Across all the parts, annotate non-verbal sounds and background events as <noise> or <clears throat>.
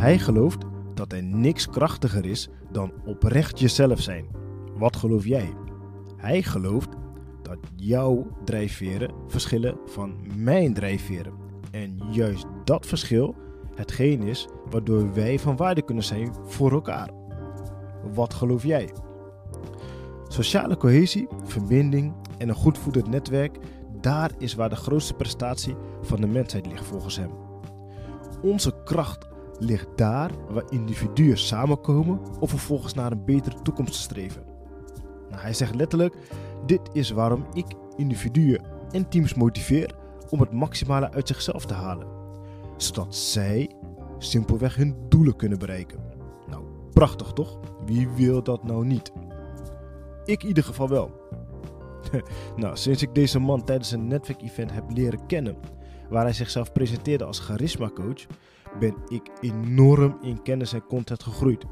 Hij gelooft dat er niks krachtiger is dan oprecht jezelf zijn. Wat geloof jij? Hij gelooft dat jouw drijfveren verschillen van mijn drijfveren. En juist dat verschil hetgeen is waardoor wij van waarde kunnen zijn voor elkaar. Wat geloof jij? Sociale cohesie, verbinding en een goed voedend netwerk, daar is waar de grootste prestatie van de mensheid ligt volgens hem. Onze kracht ligt daar waar individuen samenkomen om vervolgens naar een betere toekomst streven. Nou, hij zegt letterlijk: Dit is waarom ik individuen en teams motiveer om het maximale uit zichzelf te halen, zodat zij simpelweg hun doelen kunnen bereiken. Nou, prachtig toch? Wie wil dat nou niet? Ik in ieder geval wel. <laughs> nou, sinds ik deze man tijdens een netwerkevent heb leren kennen, waar hij zichzelf presenteerde als charisma coach, ben ik enorm in kennis en content gegroeid.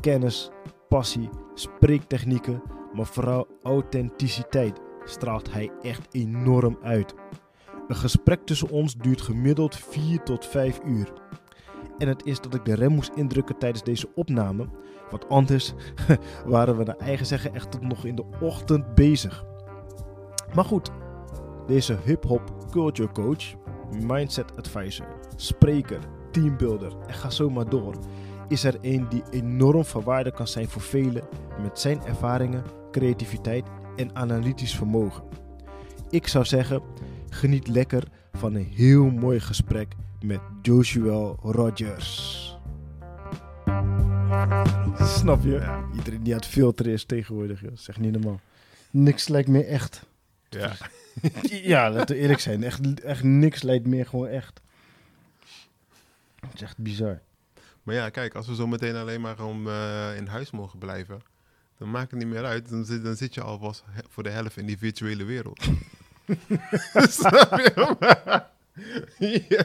Kennis, passie, spreektechnieken, maar vooral authenticiteit straalt hij echt enorm uit. Een gesprek tussen ons duurt gemiddeld 4 tot 5 uur. En het is dat ik de rem moest indrukken tijdens deze opname, want anders <laughs> waren we naar eigen zeggen echt tot nog in de ochtend bezig. Maar goed, deze hip-hop culture coach, mindset advisor, spreker, teambuilder en ga zo maar door, is er een die enorm van waarde kan zijn voor velen met zijn ervaringen, creativiteit en analytisch vermogen. Ik zou zeggen, geniet lekker van een heel mooi gesprek met Joshua Rogers. Snap je? Iedereen die aan het filteren is tegenwoordig, joh. zeg niet normaal. Niks lijkt meer echt. Ja. <laughs> ja, laten we eerlijk zijn. Echt, echt niks lijkt meer gewoon echt. Het is echt bizar. Maar ja, kijk, als we zo meteen alleen maar gewoon eh, in huis mogen blijven, dan maakt het niet meer uit. Dan zit, dan zit je alvast voor de helft in die virtuele wereld. <laughs> <laughs> Snap je? Ja.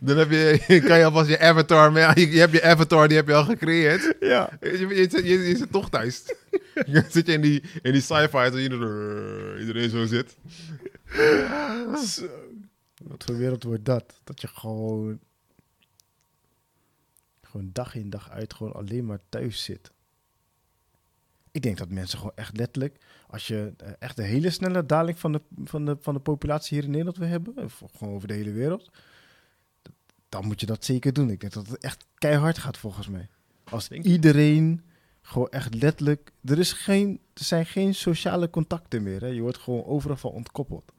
Dan heb je, kan je alvast je avatar, maar ja, je, je hebt je avatar, die heb je al gecreëerd. Ja. Je, je, je zit toch thuis. Dan zit je in die, in die sci-fi, dat iedereen, iedereen zo zit. Zo. Wat voor wereld wordt dat? Dat je gewoon... Gewoon dag in dag uit gewoon alleen maar thuis zit. Ik denk dat mensen gewoon echt letterlijk... Als je eh, echt een hele snelle daling van de, van, de, van de populatie hier in Nederland wil hebben... Of gewoon over de hele wereld... Dan moet je dat zeker doen. Ik denk dat het echt keihard gaat volgens mij. Als iedereen gewoon echt letterlijk... Er, is geen, er zijn geen sociale contacten meer. Hè? Je wordt gewoon overal van ontkoppeld.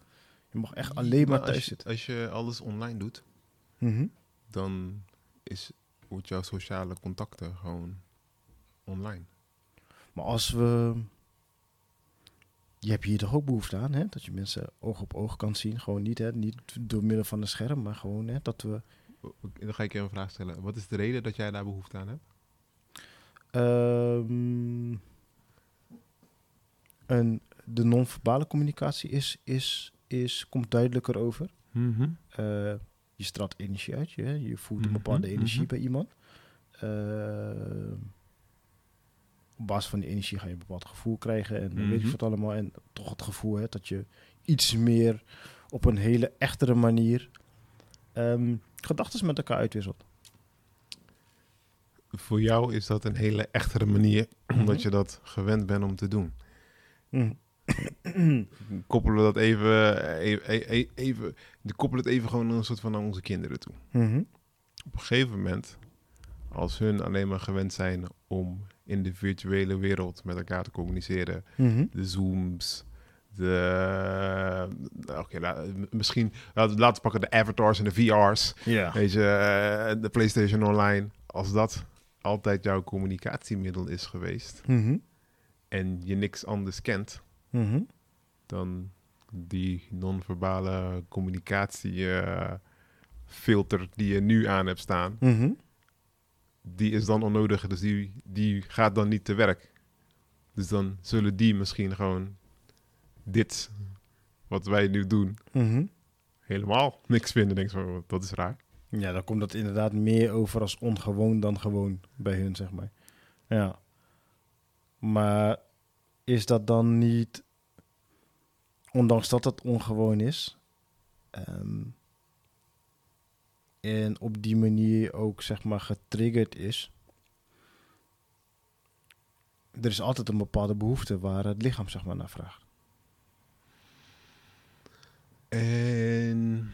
Je mag echt alleen maar als thuis je- zitten. Als je alles online doet, Mhm. dan is, wordt jouw sociale contacten gewoon online. Maar als we... Je hebt hier toch ook behoefte aan, hè? Dat je mensen oog op oog kan zien. Gewoon niet, hè? Niet door middel van een scherm, maar gewoon, hè? Dat we... Dan ga ik je een vraag stellen. Wat is de reden dat jij daar behoefte aan hebt? Ehm, een, de non-verbale communicatie is, is, is, komt duidelijker over. Eh, je straalt energie uit. Je, je voelt een bepaalde Mhm, energie mhm. bij iemand. Eh, op basis van die energie ga je een bepaald gevoel krijgen. En weet Mhm. je wat allemaal. En toch het gevoel hè, dat je iets meer op een hele echtere manier ehm gedachten met elkaar uitwisselt. Voor jou is dat een hele echtere manier, Mhm. omdat je dat gewend bent om te doen. Mm. <clears throat> Koppelen we dat even, even, even, even koppelen het even gewoon een soort van naar onze kinderen toe. Mhm. Op een gegeven moment, als hun alleen maar gewend zijn om in de virtuele wereld met elkaar te communiceren, Mhm. de Zooms, de... nou, Oké, la- misschien... Laten we pakken de avatars en de VR's. Ja. Weet je, eh, de PlayStation Online. Als dat altijd jouw communicatiemiddel is geweest Mhm. en je niks anders kent Mhm. dan die non-verbale communicatie eh, filter die je nu aan hebt staan, Mhm. die is dan onnodig. Dus die, die gaat dan niet te werk. Dus dan zullen die misschien gewoon dit, wat wij nu doen, helemaal niks vinden. Denk ik dat is raar. Ja, dan komt dat inderdaad meer over als ongewoon dan gewoon bij hun, zeg maar. Ja. Maar is dat dan niet, ondanks dat het ongewoon is, ehm, En op die manier ook, zeg maar, getriggerd is. Er is altijd een bepaalde behoefte waar het lichaam, zeg maar, naar vraagt. En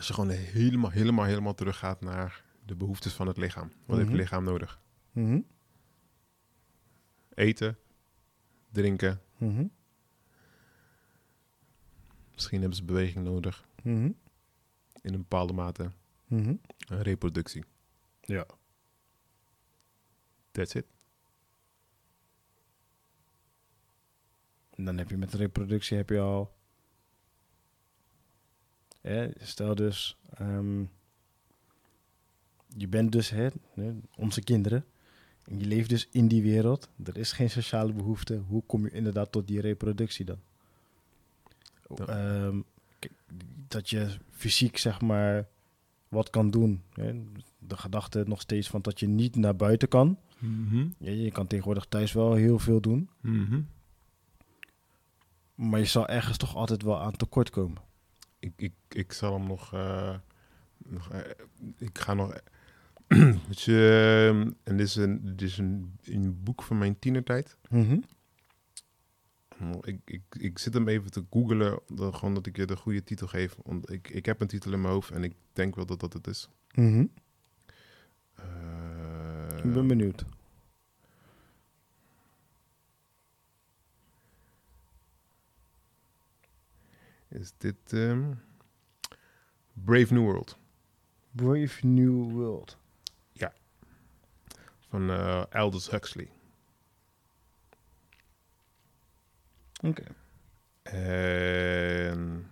als je gewoon helemaal, helemaal, helemaal teruggaat naar de behoeftes van het lichaam. Wat heeft Mhm. het lichaam nodig? Mhm, Eten, drinken, mhm, misschien hebben ze beweging nodig mhm, in een bepaalde mate. mhm. En reproductie. Ja. That's it. En dan heb je met reproductie heb je al. Hè, stel dus, ehm, je bent dus hè, onze kinderen. En je leeft dus in die wereld. Er is geen sociale behoefte. Hoe kom je inderdaad tot die reproductie dan? Ja. Ehm, dat je fysiek zeg maar wat kan doen. Hè? De gedachte nog steeds van dat je niet naar buiten kan. Ja, je kan tegenwoordig thuis wel heel veel doen. Mhm. Maar je zal ergens toch altijd wel aan tekort komen. Ik, ik, ik zal hem nog. eh, nog eh, ik ga nog. <clears throat> Weet je, ehm, en dit is, een, dit is een, een boek van mijn tienertijd. Ik, ik, ik zit hem even te googlen, gewoon dat ik je de goede titel geef. Want ik, ik heb een titel in mijn hoofd en ik denk wel dat dat het is. Mhm. Eh, Ik ben benieuwd. Is dit ehm, Brave New World Brave New World. van eh, Aldous Huxley. Oké. En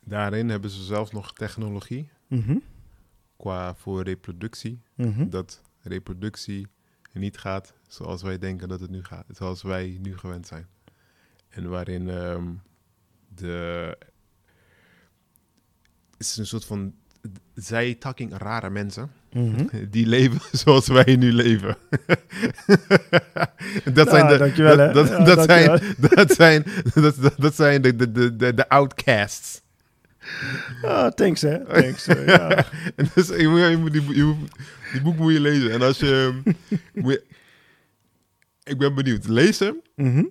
daarin hebben ze zelfs nog technologie Mhm. qua voor reproductie. Mhm. Dat reproductie niet gaat zoals wij denken dat het nu gaat. Zoals wij nu gewend zijn. En waarin ehm, de... Het is een soort van zij-takking rare mensen. Mhm. <laughs> Die leven <laughs> zoals wij nu leven. <laughs> dat zijn Nou, de, dat, zijn, dat zijn, dat, zijn de, de, de, de outcasts. <laughs> Ah, thanks hè. Thanks. eh, ja. <laughs> En dus, je moet, je moet die, je moet- die boek moet je lezen. En als je, <laughs> moet je- ik ben benieuwd. Lees hem Mhm.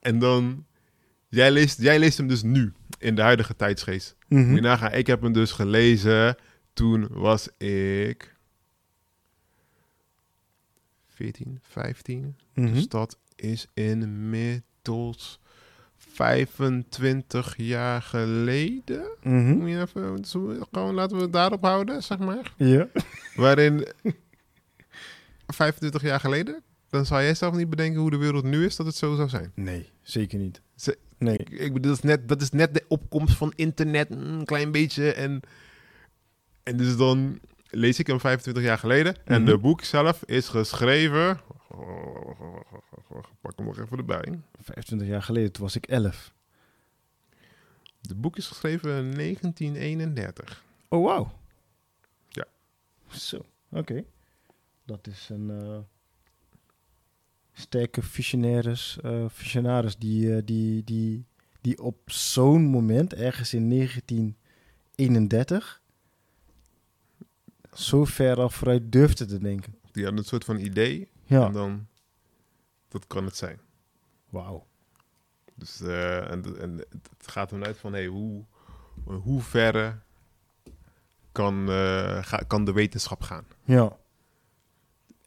en dan, jij leest, jij leest hem dus nu in de huidige tijdsgeest. Mhm. Moet je nagaan, ik heb hem dus gelezen. Toen was ik 14, 15. Mhm. Dus dat is inmiddels 25 jaar geleden. Moet je even, gewoon laten we het daarop houden, zeg maar. Ja. Waarin <laughs> 25 jaar geleden, dan zou jij zelf niet bedenken hoe de wereld nu is, dat het zo zou zijn. Nee, zeker niet. Ze- nee. Ik, ik bedoel, dat is, net, dat is net de opkomst van internet, een klein beetje. En, en dus dan lees ik hem 25 jaar geleden. En Mhm. de boek zelf is geschreven... <laughs> Pak hem nog even erbij. 25 jaar geleden, toen was ik 11. De boek is geschreven in 1931. Oh, wauw. Ja. Zo, oké. Dat is een eh, sterke visionaris, eh visionaris die, eh, die, die, die op zo'n moment, ergens in 1931, zo ver al vooruit durfde te denken. Die had een soort van idee. Ja, En dan... Dat kan het zijn. wauw. Dus eh, en, en het gaat eruit van hey, hoe, hoe ver kan, eh, ga, kan de wetenschap gaan? Ja.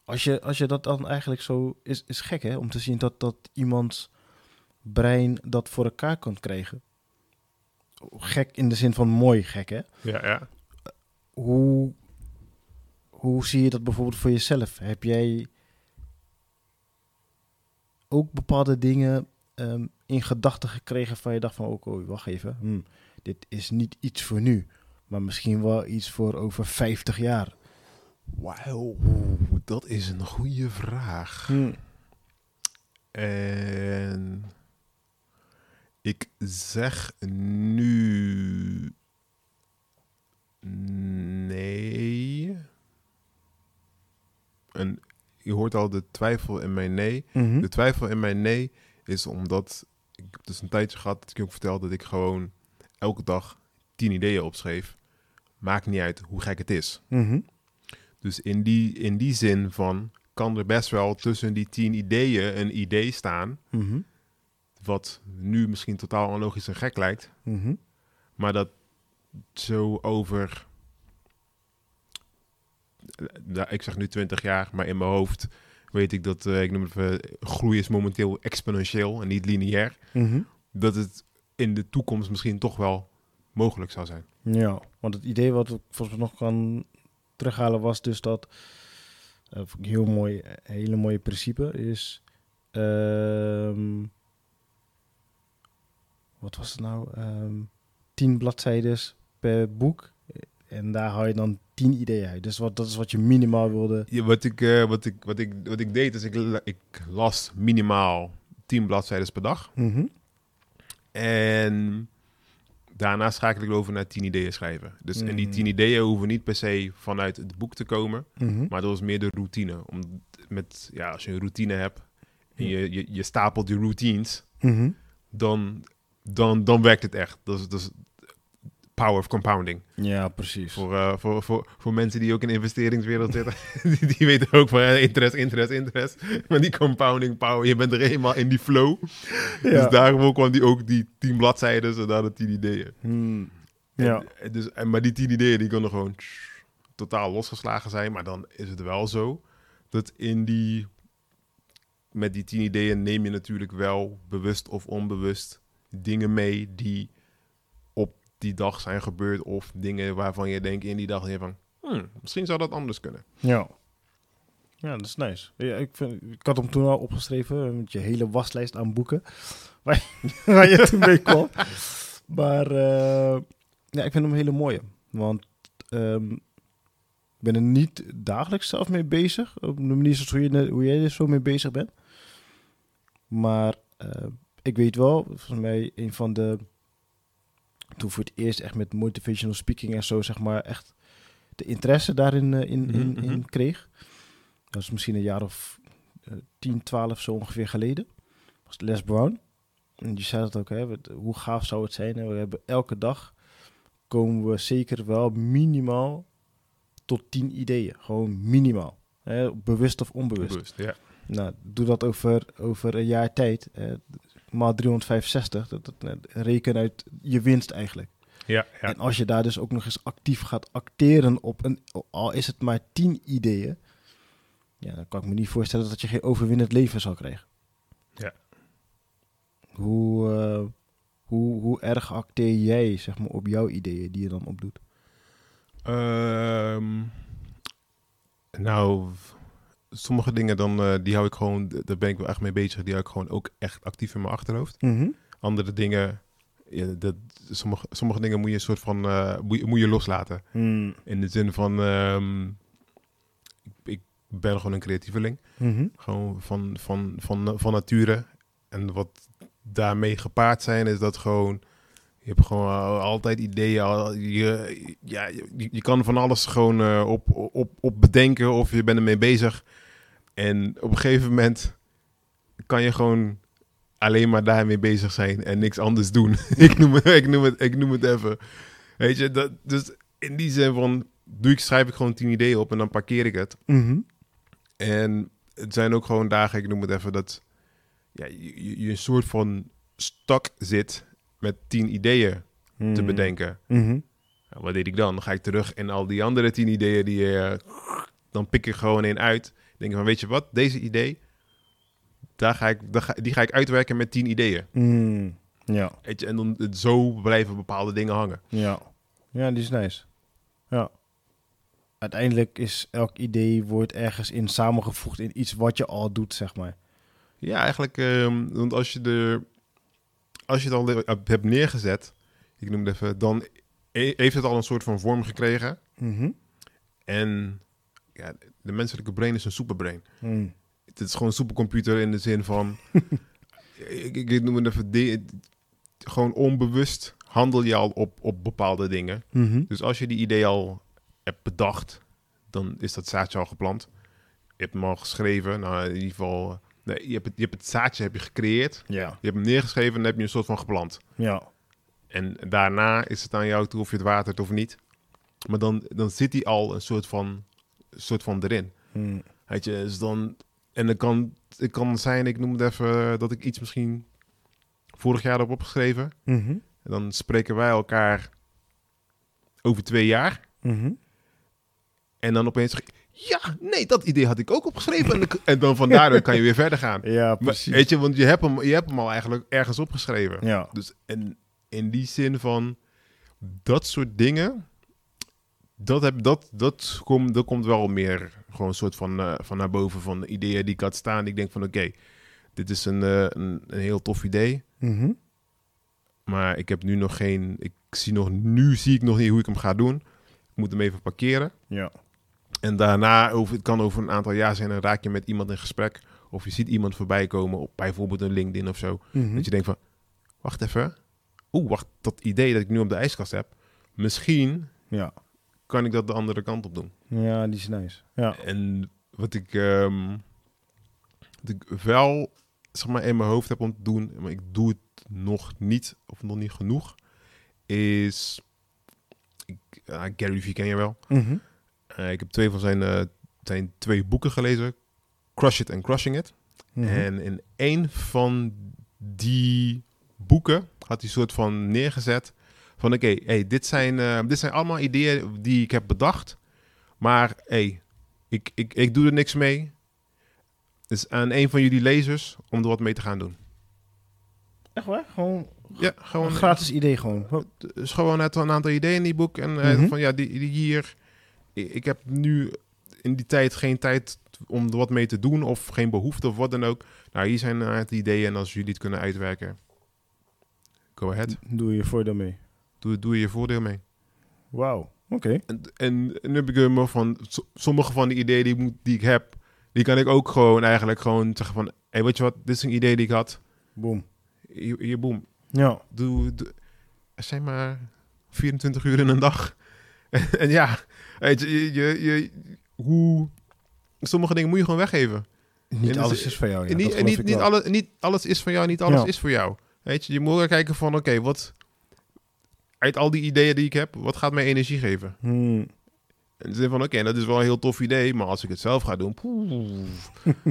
Als je, als je dat dan eigenlijk zo... Is, is gek, hè? Om te zien dat, dat iemands brein dat voor elkaar kan krijgen. Gek in de zin van mooi gek, hè? Ja, ja. Hoe, hoe zie je dat bijvoorbeeld voor jezelf? Heb jij ook bepaalde dingen ehm, in gedachten gekregen van je dacht van... Oh, oh, wacht even. hm, dit is niet iets voor nu. Maar misschien wel iets voor over 50 jaar. Wauw, dat is een goede vraag. Hm. En ik zeg nu nee. En je hoort al de twijfel in mijn nee. Mhm. De twijfel in mijn nee is omdat ik heb dus een tijdje gehad dat ik je ook vertelde dat ik gewoon elke dag tien ideeën opschreef. Maakt niet uit hoe gek het is. Mhm. Dus in die, in die zin van kan er best wel tussen die tien ideeën een idee staan. Mhm. Wat nu misschien totaal onlogisch en gek lijkt. Maar dat zo over. Eh, nou, ik zeg nu 20 jaar, maar in mijn hoofd weet ik dat, eh, ik noem het even, groei is momenteel exponentieel en niet lineair. Mhm. Dat het in de toekomst misschien toch wel mogelijk zou zijn. Ja, want het idee wat ik volgens mij nog kan terughalen was dus dat, eh, een heel mooi, eh, hele mooie principe is, ehm, wat was het nou, Ehm tien bladzijden per boek en daar haal je dan tien ideeën uit. Dus wat, dat is wat je minimaal wilde. Ja, wat, ik, eh, wat, ik, wat, ik, wat ik deed is, ik, ik las minimaal 10 bladzijden per dag. Mhm. En daarna schakel ik over naar 10 ideeën schrijven. Dus en die Mm. 10 ideeën hoeven niet per se vanuit het boek te komen. Mhm. Maar dat was meer de routine. Om met, ja, als je een routine hebt en je, je, je stapelt die routines, Mhm. dan, dan, dan werkt het echt. Dat is, dat is power of compounding. Ja, precies. Voor, eh, voor, voor, voor mensen die ook in de investeringswereld zitten, <laughs> die, die weten ook van eh, interest, interest, interest. Maar die compounding power, je bent er helemaal in die flow. Ja. Dus daarom kwam die ook die tien bladzijden en daar de tien ideeën. Hmm. Ja. en dus, en, maar die tien ideeën die kunnen gewoon tss, totaal losgeslagen zijn. Maar dan is het wel zo dat in die... Met die tien ideeën neem je natuurlijk wel bewust of onbewust dingen mee die die dag zijn gebeurd. Of dingen waarvan je denkt in die dag je van... Hmm, misschien zou dat anders kunnen. Ja. Ja, dat is nice. Ja, ik, vind, ik had hem toen al opgeschreven met je hele waslijst aan boeken. <laughs> Waar, waar je toen mee kwam. Maar eh, ja, ik vind hem een hele mooie. Want ehm, ik ben er niet dagelijks zelf mee bezig. Op de manier zoals hoe, je, net- hoe jij er zo mee bezig bent. Maar eh, ik weet wel, volgens mij een van de... Toen voor het eerst echt met motivational speaking en zo, zeg maar, echt de interesse daarin eh, in, in, Mhm, in mhm. kreeg. Dat is misschien een jaar of eh, 10, 12 zo ongeveer geleden. was Les Brown. En die zei dat ook, hè, hoe gaaf zou het zijn. hè? We hebben elke dag komen we zeker wel minimaal tot 10 ideeën. Gewoon minimaal. Hè, bewust of onbewust. Bewust, ja. Nou, doe dat over, over een jaar tijd. Eh, maal 365. Dat, dat, eh, reken uit je winst eigenlijk. Ja, ja. En als je daar dus ook nog eens actief gaat acteren op een, al is het maar 10 ideeën. Ja, dan kan ik me niet voorstellen dat je geen overwinnend leven zal krijgen. Ja. Hoe, eh, hoe, hoe erg acteer jij zeg maar, op jouw ideeën die je dan opdoet? Ehm, nou, sommige dingen dan, eh, die hou ik gewoon, daar ben ik wel echt mee bezig. Die hou ik gewoon ook echt actief in mijn achterhoofd. Andere dingen, ja, dat, sommige, sommige dingen moet je een soort van, eh, moet, je, moet je loslaten. Hmm. In de zin van, ehm, ik, ik ben gewoon een creatieveling. Mhm. Gewoon van, van, van, van nature. En wat daarmee gepaard zijn, is dat gewoon... Je hebt gewoon al- altijd ideeën. al- Je, ja, je, je kan van alles gewoon eh, op, op, op bedenken of je bent ermee bezig. En op een gegeven moment kan je gewoon alleen maar daarmee bezig zijn en niks anders doen. <laughs> ik, noem het, ik, noem het, ik noem het even. Weet je, dat, dus in die zin van... Doe ik, schrijf ik gewoon tien ideeën op en dan parkeer ik het. Mhm. En het zijn ook gewoon dagen, ik noem het even, dat ja, je, je- je een soort van stak zit met tien ideeën te Hmm. bedenken. Mhm. Nou, wat deed ik dan? Dan ga ik terug en al die andere tien ideeën, die, eh, dan pik ik gewoon één uit. Denk ik van, weet je wat, deze idee, daar ga ik, daar ga, die ga ik uitwerken met tien ideeën. Hmm. Ja. Weet je, en dan het- zo blijven bepaalde dingen hangen. Ja. Ja, die is nice. Ja. Uiteindelijk is elk idee wordt ergens in samengevoegd in iets wat je al doet, zeg maar. Ja, eigenlijk, ehm, want als je, de, als je het al hebt- hebt neergezet, ik noem het even, dan he- heeft het al een soort van vorm gekregen. Mhm. En ja, de menselijke brein is een superbrain. Hmm. Het is gewoon een supercomputer in de zin van, <laughs> ik, noem het even, de- gewoon onbewust handel je al op, op bepaalde dingen. Mhm. Dus als je die idee al hebt bedacht, dan is dat zaadje al geplant. Je hebt hem al geschreven. Nou, in ieder geval, Nee, je hebt het, je hebt het zaadje heb je gecreëerd. Ja. Je hebt hem neergeschreven en dan heb je een soort van geplant. Ja. En daarna is het aan jou toe of je het watert of niet. Maar dan, dan zit hij al een soort van, soort van erin. Hm. Weet je, dus dan... En dan kan het kan zijn, ik noem het even, dat ik iets misschien vorig jaar heb opgeschreven. Mhm. En dan spreken wij elkaar over twee jaar. Mhm. En dan opeens zeg ik, ja, nee, dat idee had ik ook opgeschreven. en, dan- en dan van daaruit kan je weer verder gaan. <laughs> Ja, Maar, precies. weet je, want je hebt, hem, je hebt hem al eigenlijk ergens opgeschreven. Ja. Dus en in die zin van dat soort dingen, dat, heb, dat, dat, komt dat komt wel meer gewoon een soort van, eh, van naar boven van ideeën die ik had staan. Ik denk van oké, dit is een, eh, een, een heel tof idee. Mhm. Maar ik heb nu nog geen, ik zie nog, nu zie ik nog niet hoe ik hem ga doen. Ik moet hem even parkeren. Ja. En daarna, over, het kan over een aantal jaar zijn, dan raak je met iemand in gesprek. Of je ziet iemand voorbij komen op bijvoorbeeld een LinkedIn of zo. Mhm. Dat je denkt van, wacht even. Oeh, wacht, dat idee dat ik nu op de ijskast heb. Misschien Ja. Kan ik dat de andere kant op doen. Ja, die is nice. Ja. En wat ik, wat ik wel zeg maar, in mijn hoofd heb om te doen, maar ik doe het nog niet, of nog niet genoeg, is... Ik, Gary Vee ken je wel. Mhm. Eh, ik heb twee van zijn, eh, zijn twee boeken gelezen. Crush It and Crushing It. Mhm. En in een van die boeken had hij soort van neergezet van oké, hey, dit, zijn, eh, dit zijn allemaal ideeën die ik heb bedacht. Maar hey, ik, ik, ik doe er niks mee. Dus aan een van jullie lezers om er wat mee te gaan doen. Echt waar? Gewoon Ja, gewoon, een gratis idee gewoon. Oh, dus gewoon net een aantal ideeën in die boek. En eh, Mhm. van ja, die, die hier. Ik, ik heb nu in die tijd geen tijd om er wat mee te doen. Of geen behoefte of wat dan ook. Nou, hier zijn een aantal ideeën. En als jullie het kunnen uitwerken, go ahead. Doe je voordeel mee. Doe, doe je voordeel mee. Wauw. Oké. En, en nu heb ik me van so- sommige van die ideeën die, ik die ik heb, die kan ik ook gewoon eigenlijk gewoon zeggen van, hey, weet je wat, dit is een idee die ik had. Boom. Hier, hier boem. Ja. Doe, doe, er zijn maar 24 uur in een dag. <laughs> en ja, weet je, je, je, je- hoe, sommige dingen moet je gewoon weggeven. Niet En dus- alles is van jou. Ja, en niet, en niet, niet, alle, niet alles is van jou, niet alles Ja. is voor jou. Weet je, je moet kijken van, oké, wat, uit al die ideeën die ik heb, wat gaat mij energie geven? Hmm. En zin van, oké, dat is wel een heel tof idee, maar als ik het zelf ga doen,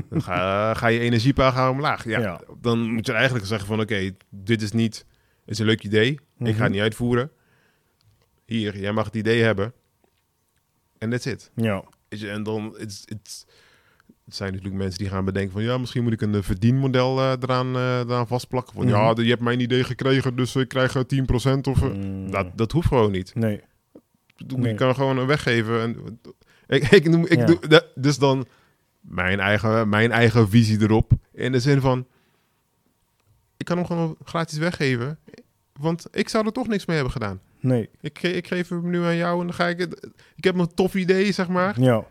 dan ga, <laughs> ga je energiepeil gaan omlaag. Ja, Ja. Dan moet je eigenlijk zeggen van, oké, dit is niet, het is een leuk idee, ik ga Mhm. het niet uitvoeren. Hier, jij mag het idee hebben. En that's it. Ja. En dan, it's, it's, het zijn natuurlijk mensen die gaan bedenken van, ja, misschien moet ik een eh, verdienmodel eh, eraan, eh, eraan vastplakken. Van, Mhm. ja, je hebt mijn idee gekregen, dus ik krijg eh, 10% of... Hmm. dat, dat hoeft gewoon niet. Nee. Je Nee. kan gewoon een weggeven. En, ik, ik, noem, ik Ja. doe, dat- dus dan mijn eigen, mijn eigen visie erop. In de zin van, ik kan hem gewoon gratis weggeven. Want ik zou er toch niks mee hebben gedaan. Nee. Ik, ik geef hem nu aan jou en dan ga ik. Ik heb een tof idee, zeg maar. Ja.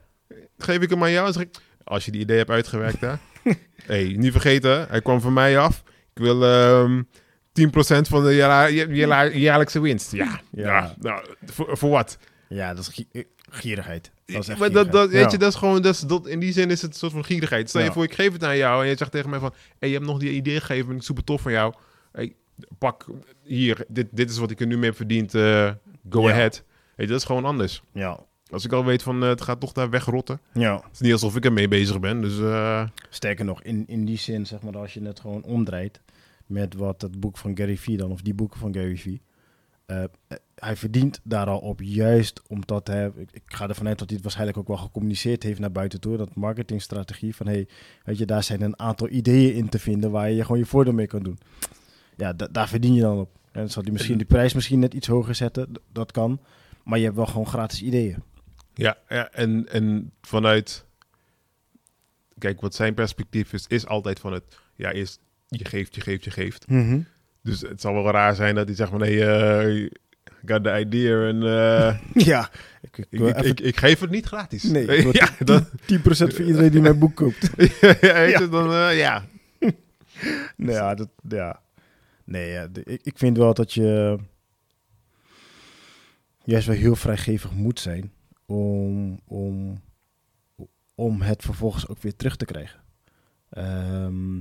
Geef ik hem aan jou en zeg ik... Als je die idee hebt uitgewerkt, hè. <laughs> hey, niet vergeten, hij kwam van mij af. Ik wil ehm 10% van de jaar, jaar- jaarlijkse winst. Ja, Ja. ja. nou, voor, voor wat? Ja, dat is gi- eh, gierigheid. Dat is echt maar dat, dat, weet Ja. je, dat is gewoon, dat is, dat, in die zin is het een soort van gierigheid. Stel je Ja. voor, ik geef het aan jou en je zegt tegen mij van, hey, je hebt nog die idee gegeven, ik super tof van jou. Hey, pak hier, dit, dit is wat ik er nu mee heb verdiend, eh, go ahead. Hey, dat is gewoon anders. Ja. Als ik al weet van, eh, het gaat toch daar wegrotten. Ja. Het is niet alsof ik ermee bezig ben, dus eh, Sterker nog, in, in die zin, zeg maar, als je het gewoon omdraait met wat het boek van Gary Vee dan, of die boeken van Gary Vee, eh, hij verdient daar al op, juist omdat hij, ik, ik ga ervan uit dat hij het waarschijnlijk ook wel gecommuniceerd heeft naar buiten toe, dat marketingstrategie van, hey, weet je, daar zijn een aantal ideeën in te vinden waar je gewoon je voordeel mee kan doen. Ja, da- daar verdien je dan op. En dan zal hij misschien de prijs misschien net iets hoger zetten, dat kan, maar je hebt wel gewoon gratis ideeën. Ja, ja en, en vanuit, kijk, wat zijn perspectief is, is altijd van het, ja, eerst je geeft, je geeft, je geeft. Dus het zal wel raar zijn dat hij zegt van, nee, ik got the idea en... eh, <laughs> Ja, ik, ik, Ik, even ik, geef het niet gratis. Nee, <laughs> ja, dan, 10% voor iedereen die mijn boek koopt. <laughs> ja, je, dan, eh, ja. Nee, ja, dat, ja. Nee, ja, de- ik, ik vind wel dat je juist wel heel vrijgevig moet zijn om, om, om het vervolgens ook weer terug te krijgen. Ehm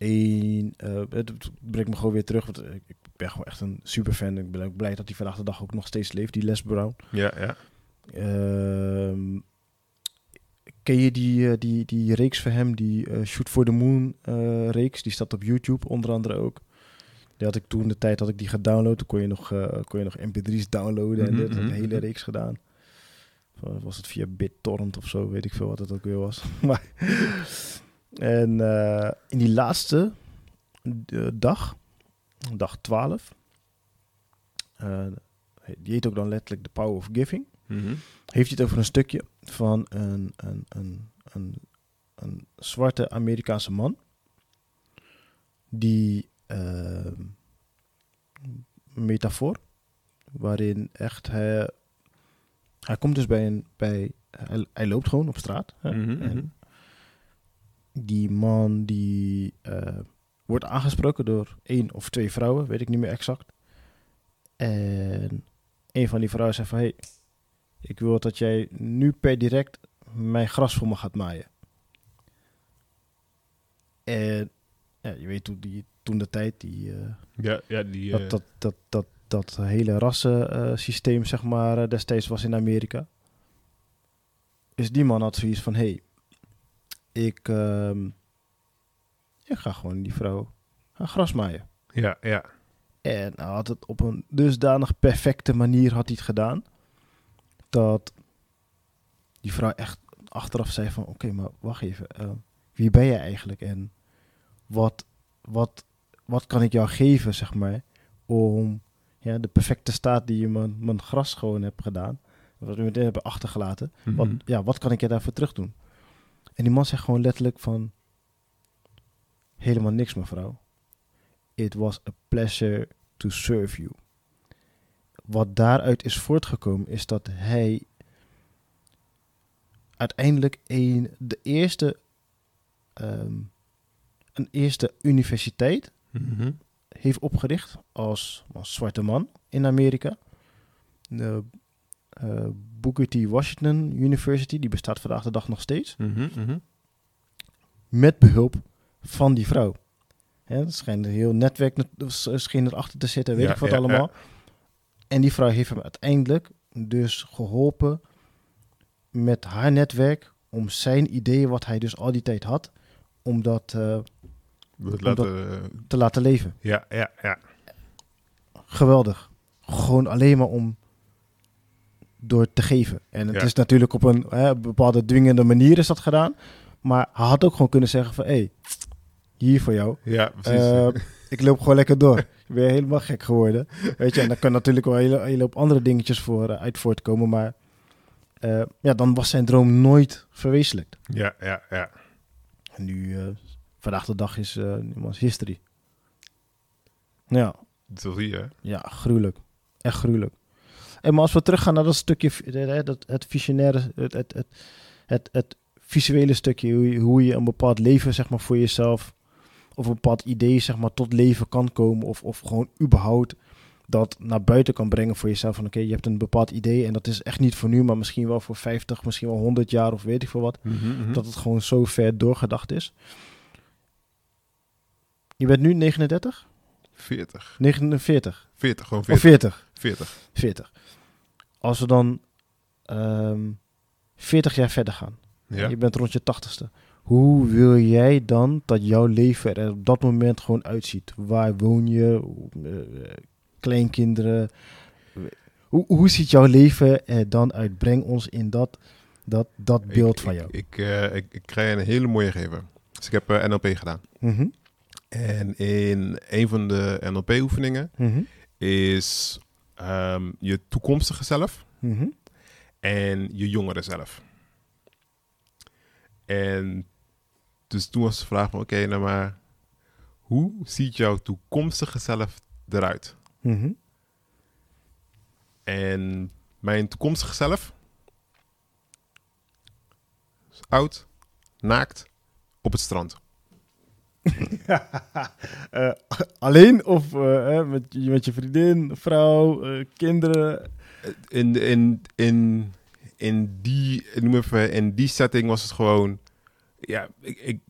een, eh, het brengt me gewoon weer terug, want ik, ik ben gewoon echt een super fan. Ik ben ook blij dat hij vandaag de dag ook nog steeds leeft, die Les Brown. Ja, ja. Ehm, ken je die, eh, die, die reeks van hem, die eh, Shoot for the Moon reeks? Die staat op YouTube onder andere ook. Die had ik toen de tijd dat ik die gedownload. Toen kon je nog, eh, kon je nog mp3's downloaden en Mhm, dit, een mhm, hele mhm. reeks gedaan. Was het via BitTorrent of zo, weet ik veel wat het ook weer was. <laughs> maar, en eh, in die laatste eh, dag, dag 12, eh, die heet ook dan letterlijk The Power of Giving heeft hij het over een stukje van een, een, een, een, een zwarte Amerikaanse man. Die een metafoor, waarin echt hij, hij komt dus bij een, bij, hij, hij loopt gewoon op straat. Hè? Mhm, mhm. En die man die eh, wordt aangesproken door één of twee vrouwen, weet ik niet meer exact. En een van die vrouwen zei van, hey, ik wil dat jij nu per direct mijn gras voor me gaat maaien. En ja, je weet toen, die, toen de tijd, die, eh, Ja, ja, die... eh, dat, dat, dat, dat, dat hele rassensysteem, zeg maar, eh, destijds was in Amerika. Dus die man had zoiets van, hey, ik, ehm, ik ga gewoon die vrouw gaan gras maaien. ja, ja. En hij had het op een dusdanig perfecte manier had hij het gedaan. Dat die vrouw echt achteraf zei van... Oké, maar wacht even. wie ben jij eigenlijk? En wat, wat, wat kan ik jou geven, zeg maar... Om ja, de perfecte staat die je mijn, mijn gras gewoon hebt gedaan... Wat we meteen hebben achtergelaten. Wat, Mhm. ja, wat kan ik je daarvoor terug doen? En die man zegt gewoon letterlijk van... Helemaal niks, mevrouw. It was a pleasure to serve you. Wat daaruit is voortgekomen is dat hij uiteindelijk een, de eerste, ehm, een eerste universiteit Mhm. heeft opgericht als, als zwarte man in Amerika. De eh, Booker T. Washington University, die bestaat vandaag de dag nog steeds. Mhm, mhm. met behulp van die vrouw. Hè, er schijnt een heel netwerk scheen erachter te zitten, weet Ja, ik wat ja, allemaal. En die vrouw heeft hem uiteindelijk dus geholpen met haar netwerk om zijn ideeën, wat hij dus al die tijd had, om dat eh, laten, eh, te laten leven. ja, ja, ja. Geweldig. Gewoon alleen maar om door te geven. En het Ja. is natuurlijk op een hè, bepaalde dwingende manier is dat gedaan. Maar hij had ook gewoon kunnen zeggen van... hé, hey, hier voor jou. Ja, precies. Eh, <laughs> ik loop gewoon lekker door. Ik ben helemaal gek geworden. Weet je, en daar kan natuurlijk wel een hele, hoop andere dingetjes voor uit voortkomen. Maar ja, dan was zijn droom nooit verwezenlijkt. ja, ja, ja. En nu, eh, vandaag de dag is iemands history. Ja, Zo zie je. ja, gruwelijk. Echt gruwelijk. En maar als we teruggaan naar dat stukje, eh, dat, het visionaire, het, het, het, het, het visuele stukje, hoe je, hoe je een bepaald leven, zeg maar, voor jezelf, of een bepaald idee, zeg maar, tot leven kan komen, of, of gewoon überhaupt dat naar buiten kan brengen voor jezelf. Van oké, je hebt een bepaald idee en dat is echt niet voor nu, maar misschien wel voor 50, misschien wel 100 jaar of weet ik veel wat. Mhm, mhm. Dat het gewoon zo ver doorgedacht is. Je bent nu 39? 40. 49? 40, gewoon Of 40. 40? 40. 40. Als we dan ehm 40 jaar verder gaan. Ja. Je bent rond je 80ste. Hoe wil jij dan dat jouw leven er op dat moment gewoon uitziet? Waar woon je? Kleinkinderen? Hoe, hoe ziet jouw leven er dan uit? Breng ons in dat, dat, dat beeld Ik- van ik- jou. Ik, eh, ik, ik krijg een hele mooie geven. Dus ik heb eh, NLP gedaan. Mhm, En in een van de NLP-oefeningen mhm, is ehm, je toekomstige zelf mhm, en je jongere zelf. En dus toen was de vraag van, oké, nou maar, hoe ziet jouw toekomstige zelf eruit? Mhm. En mijn toekomstige zelf is oud, naakt, op het strand. <laughs> Eh, alleen of eh, hè, met, je- met je vriendin, vrouw, eh, kinderen? In, in, in, in, die, noem even, in die setting was het gewoon ja, ik, ik,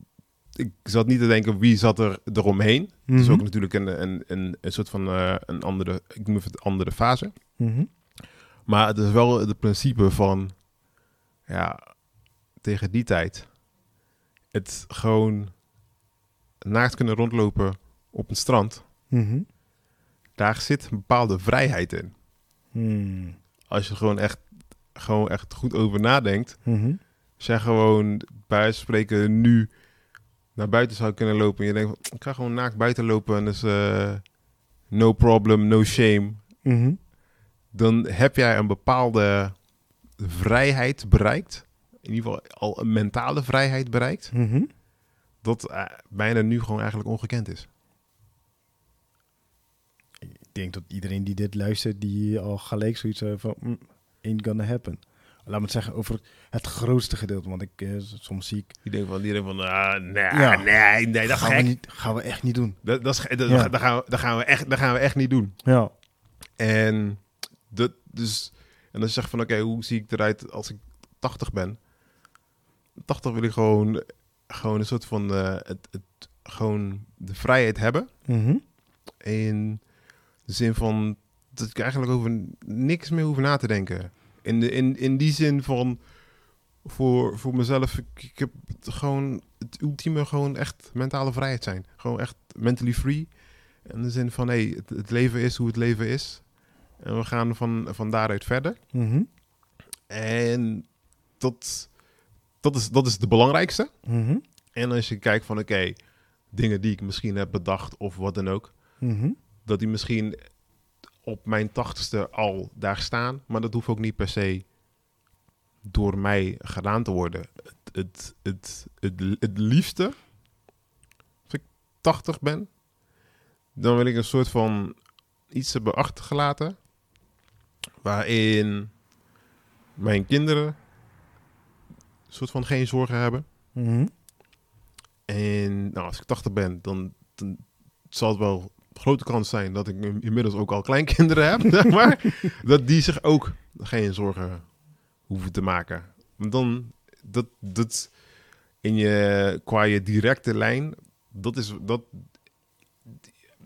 ik zat niet te denken wie zat er eromheen. Het is Mhm. ook natuurlijk een, een, een, een soort van eh, een andere, ik noem het andere fase. Mhm. Maar het is wel het principe van, ja, tegen die tijd, het gewoon naakt kunnen rondlopen op een strand, Mhm. daar zit een bepaalde vrijheid in. Hmm. Als je gewoon echt, gewoon echt goed over nadenkt, Mhm. jij gewoon bij spreken nu naar buiten zou kunnen lopen en je denkt, van, ik ga gewoon naakt buiten lopen en dus eh, no problem, no shame, Mhm. dan heb jij een bepaalde vrijheid bereikt. In ieder geval al een mentale vrijheid bereikt. Mhm. Dat eh, bijna nu gewoon eigenlijk ongekend is. Ik denk dat iedereen die dit luistert, die al gelijk zoiets heeft van, mm, ain't gonna happen. Laat me het zeggen over het grootste gedeelte, want ik, eh, soms zie ik, Die denkt van, die denkt van ah, nee, Ja. nee, nee, dat gaan we, niet, gaan we echt niet doen. Dat, dat, is, ge- dat, Ja. dat, gaan we, dat, gaan we echt, dat gaan we echt niet doen. Ja. En, dat, dus, en als je zegt van, oké, hoe zie ik eruit als ik 80 ben? 80 wil ik gewoon, gewoon een soort van, eh, het, het, gewoon de vrijheid hebben. Mhm. In de zin van dat ik eigenlijk over niks meer hoef na te denken. In, de, in, in die zin van voor, voor mezelf, ik, ik heb het gewoon het ultieme gewoon echt mentale vrijheid zijn. Gewoon echt mentally free. In de zin van hé, hey, het, het leven is hoe het leven is. En we gaan van, van daaruit verder. Mhm. En dat, dat, is, dat is de belangrijkste. Mhm. En als je kijkt van oké, dingen die ik misschien heb bedacht of wat dan ook Mhm. dat die misschien op mijn tachtigste al daar staan. Maar dat hoeft ook niet per se door mij gedaan te worden. Het, het, het, het, het liefste, als ik 80 ben, dan wil ik een soort van iets hebben achtergelaten. Waarin mijn kinderen een soort van geen zorgen hebben. Mhm. En nou, als ik 80 ben, dan, dan zal het wel grote kans zijn dat ik inmiddels ook al kleinkinderen heb, <laughs> zeg maar. dat die zich ook geen zorgen hoeven te maken. Want dan, dat, dat in je, qua je directe lijn, dat is, dat,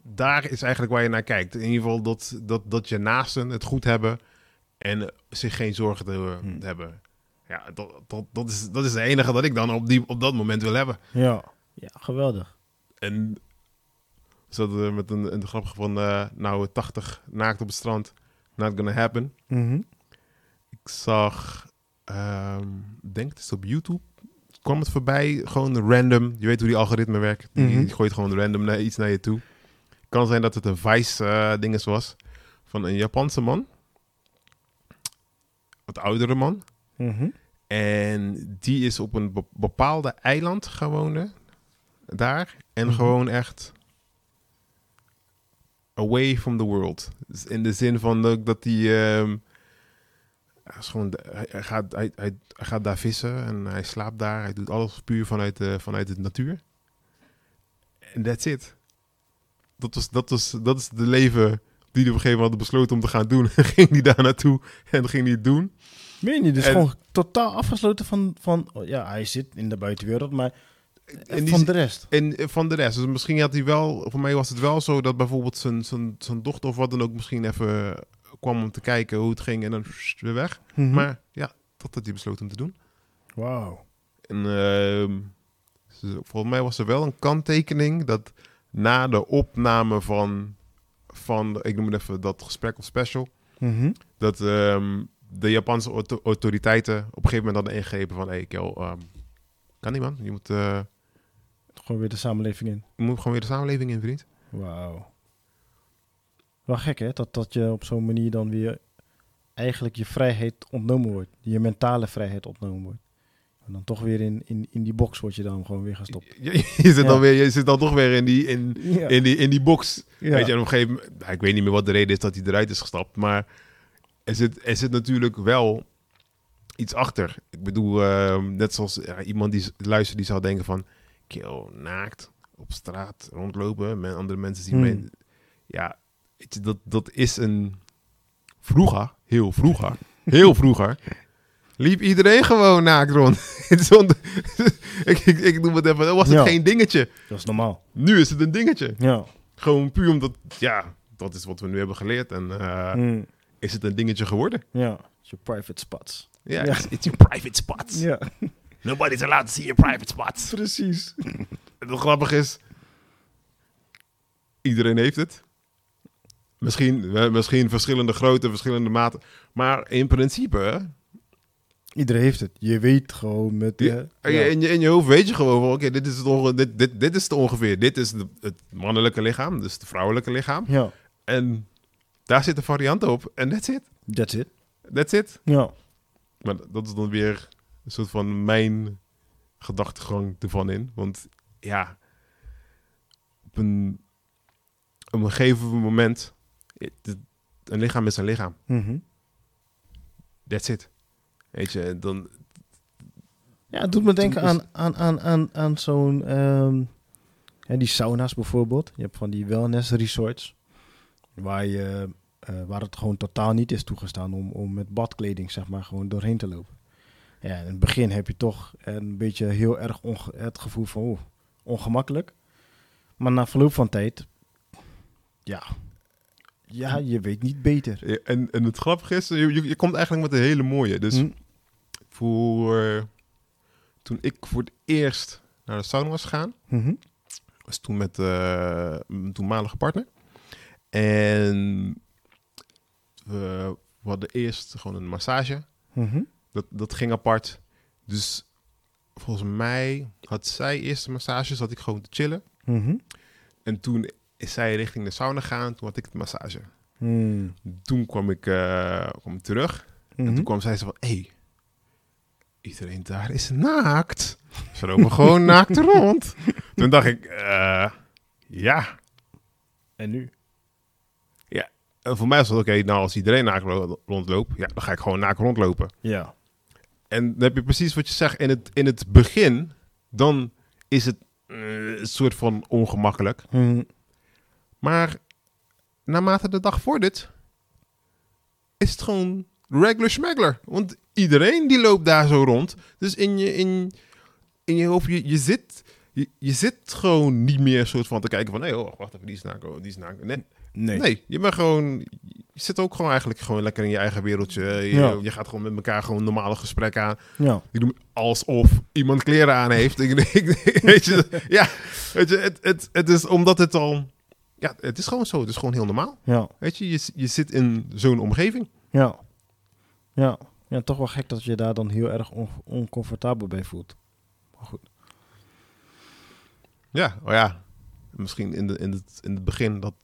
daar is eigenlijk waar je naar kijkt. In ieder geval dat, dat, dat je naasten het goed hebben en zich geen zorgen te Hmm. hebben. Ja, dat, dat, dat, is, dat is het enige dat ik dan op, die, op dat moment wil hebben. Ja. Ja, geweldig. En we zaten er met een, een grap van, eh, nou, 80 naakt op het strand, not gonna happen. Mhm. Ik zag, ehm, denk het is op YouTube, kwam het voorbij, gewoon random. Je weet hoe die algoritme werkt. Die Mhm. gooit gewoon random naar, iets naar je toe. Kan zijn dat het een Vice eh dinges was van een Japanse man. Wat oudere man. Mhm. En die is op een be- bepaalde eiland gewoond daar. En gewoon echt away from the world. Dus in de zin van dat, ehm, hij, is gewoon, hij, hij gaat, hij, hij, hij gaat daar vissen en hij slaapt daar. Hij doet alles puur vanuit, de vanuit de natuur. En that's it. Dat, was, dat, was, dat is de leven die hij op een gegeven moment had besloten om te gaan doen. <laughs> ging hij daar naartoe en ging hij het doen. Weet je dus En- gewoon totaal afgesloten van, van, ja, hij zit in de buitenwereld, maar En van de rest. En eh, van de rest. Dus misschien had hij wel, voor mij was het wel zo dat bijvoorbeeld zijn, zijn, zijn dochter of wat dan ook misschien even kwam om te kijken hoe het ging en dan weer weg. Mhm. Maar ja, dat had hij besloten om te doen. Wauw. En ze- volgens mij was er wel een kanttekening dat na de opname van, van ik noem het even dat gesprek of special, Mhm. dat ehm, de Japanse auto- autoriteiten op een gegeven moment hadden ingegrepen van, hé, hey, ehm, kan niet man, je moet, eh, Gewoon weer de samenleving in. je moet gewoon weer de samenleving in, vriend. Wauw. Wel gek hè, dat, dat je op zo'n manier dan weer eigenlijk je vrijheid ontnomen wordt. Je mentale vrijheid ontnomen wordt. En dan toch weer in, in, in die box word je dan gewoon weer gestopt. Je, je zit Ja. dan weer, je zit dan toch weer in die, in, Ja. in die, in die box. Ja. Weet je, en op een gegeven moment, nou, ik weet niet meer wat de reden is dat hij eruit is gestapt, maar er zit, er zit natuurlijk wel iets achter. Ik bedoel, ehm, net zoals iemand die luistert, die zou denken van, kill, naakt, op straat, rondlopen, met andere mensen zien Hmm. mij. Ja, weet je, dat, dat is een, vroeger, heel vroeger, <laughs> heel vroeger, liep iedereen gewoon naakt rond. <laughs> Zonder, <laughs> ik, ik, ik noem het even, dan was het Ja. geen dingetje. Dat is normaal. Nu is het een dingetje. Ja. Gewoon puur omdat, ja, dat is wat we nu hebben geleerd. En eh, Mm, is het een dingetje geworden. ja. Je private spots. Ja, it's your private spots. Ja, Nobody's allowed to see your private spots. precies. <laughs> En het grappige is, iedereen heeft het. Misschien, misschien verschillende grootte, verschillende maten. Maar in principe, Iedereen heeft het. Je weet gewoon met... Ja. je, in, je, in je hoofd weet je gewoon van, oké, dit is het onge- dit, dit, dit is het ongeveer. Dit is de- het mannelijke lichaam, dus het vrouwelijke lichaam. ja, En daar zitten varianten op. En that's it. that's it. That's it. Ja. Maar dat is dan weer een soort van mijn gedachtegang ervan in. Want ja, op een, op een gegeven moment, het- een lichaam is een lichaam. Mhm. That's it. Weet je, dan... Ja, het doet me denken aan, aan, aan, aan, aan zo'n... ja, die sauna's bijvoorbeeld. Je hebt van die wellness resorts. Waar, je, eh, waar het gewoon totaal niet is toegestaan om, om met badkleding zeg maar gewoon doorheen te lopen. Ja, in het begin heb je toch een beetje heel erg het gevoel van oeh, ongemakkelijk. Maar na verloop van tijd, ja, ja, je weet niet beter. Ja, En, en het grappige is, je, je, je komt eigenlijk met een hele mooie. Dus Hm, voor... Toen ik voor het eerst naar de sauna was gegaan, mhm, was toen met eh, mijn toenmalige partner. En we, we hadden eerst gewoon een massage. mhm, Dat, dat ging apart. Dus volgens mij had zij eerst de massage, zat ik gewoon te chillen. mhm. En toen is zij richting de sauna gaan, toen had ik de massage. Hmm, Toen kwam ik, eh, kwam ik terug en mhm. toen kwam zij zo van, hé, hey, iedereen daar is naakt. Ze lopen gewoon <laughs> naakt rond. Toen dacht ik, eh, ja. En nu? En voor mij was het oké, nou als iedereen naakt ro- rondloopt, ja, dan ga ik gewoon naakt rondlopen. Ja. En dan heb je precies wat je zegt. In het, in het begin, dan is het eh, een soort van ongemakkelijk. Mhm. Maar naarmate de dag vordert, is het gewoon regular smuggler. Want iedereen die loopt daar zo rond. Dus in je, in, in je hoofd, je, je zit... Je, je zit gewoon niet meer soort van te kijken van... Nee, oh, wacht even, die is naakt, oh, die is naakt. Nee, Nee. nee. je bent gewoon... Je zit ook gewoon eigenlijk gewoon lekker in je eigen wereldje. Je, Ja. je gaat gewoon met elkaar gewoon normale gesprekken aan. Ja. Ik doe alsof iemand kleren aan heeft. ik, <laughs> ik, weet je, ja, weet je, het, het, het is omdat het al... Ja, het is gewoon zo. Het is gewoon heel normaal. Ja. Weet je, je, je zit in zo'n omgeving. Ja. Ja. Ja, toch wel gek dat je daar dan heel erg on- oncomfortabel bij voelt. Maar goed. Ja, oh ja. Misschien in, de, in, het, in het begin dat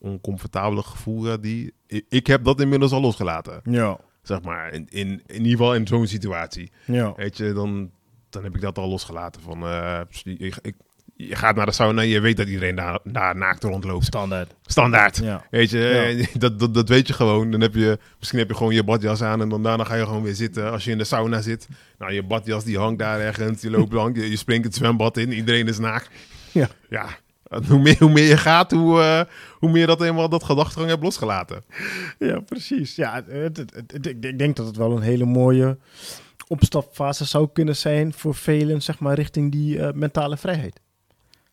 oncomfortabele gevoel, die, ik, ik heb dat inmiddels al losgelaten. Ja. Zeg maar, in, in, in ieder geval in zo'n situatie. Ja. Weet je, dan, dan heb ik dat al losgelaten. Van, eh, je, ik, je gaat naar de sauna en je weet dat iedereen daar, daar naakt rondloopt. Standaard. Standaard. Ja. Weet je, Ja. eh, dat, dat, dat weet je gewoon. Dan heb je, misschien heb je gewoon je badjas aan en dan daarna ga je gewoon weer zitten. Als je in de sauna zit, nou, je badjas die hangt daar ergens, je loopt lang, <laughs> je, je springt het zwembad in, iedereen is naakt. Ja. Ja, <laughs> hoe meer, hoe meer je gaat, hoe, eh, hoe meer dat eenmaal dat gedachtegang hebt losgelaten. Ja, precies. Ja, het, het, het- het- ik denk dat het wel een hele mooie opstapfase zou kunnen zijn voor velen, zeg maar, richting die eh, mentale vrijheid.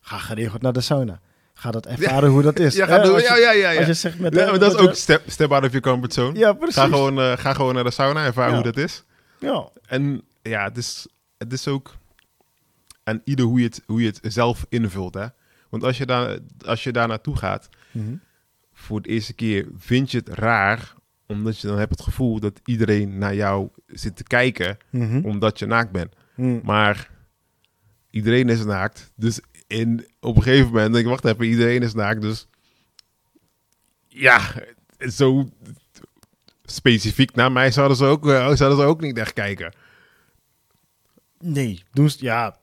Ga geregeld naar de sauna. Ga dat ervaren hoe dat is. <laughs> Ja, ga doen. je- ja, ja, ja. ja. Als je zegt met... Ja, maar dat is ook step, step out of your comfort zone. Ja, precies. Ga gewoon, eh, ga gewoon naar de sauna, ervaar Ja. hoe dat is. Ja, En ja, het is, het is ook aan ieder hoe je, het, hoe je het zelf invult. Hè? Want als je, daar, als je daar naartoe gaat, Mhm. voor de eerste keer vind je het raar. Omdat je dan hebt het gevoel dat iedereen naar jou zit te kijken. Mhm. Omdat je naakt bent. Mhm. Maar iedereen is naakt. Dus in, op een gegeven moment denk ik, wacht even, iedereen is naakt. Dus ja, zo specifiek naar mij zouden ze ook, eh, zouden ze ook niet echt kijken. Nee, doen ja,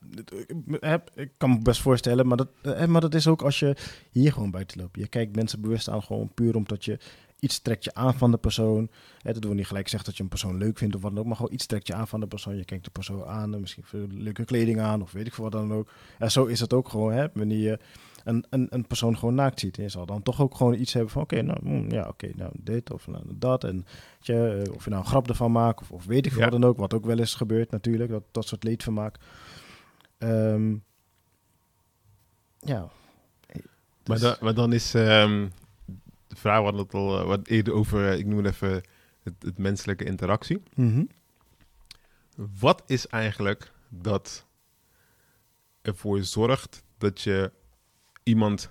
het- ik kan me best voorstellen, maar dat, eh, maar dat is ook als je hier gewoon buiten loopt. Je kijkt mensen bewust aan gewoon puur omdat je iets trekt je aan van de persoon. Hè, dat wil niet gelijk zeggen dat je een persoon leuk vindt of wat dan ook, maar gewoon iets trekt je aan van de persoon. Je kijkt de persoon aan, en misschien leuke kleding aan of weet ik veel wat dan ook. En zo is het ook gewoon, hè, wanneer je een, een, een persoon gewoon naakt ziet. En je zal dan toch ook gewoon iets hebben van, oké, nou, mm, ja, oké, nou, dit of nou, dat. En je, eh, of je nou een grap ervan maakt, of, of weet ik veel Ja. wat dan ook. Wat ook wel eens gebeurt natuurlijk, dat, dat soort leedvermaak. Ehm ja. Maar, Dus- dan, maar dan is ehm, de vrouw had het al eh, wat eerder over, eh, ik noem het even het, het menselijke interactie. Mhm. Wat is eigenlijk dat ervoor zorgt dat je iemand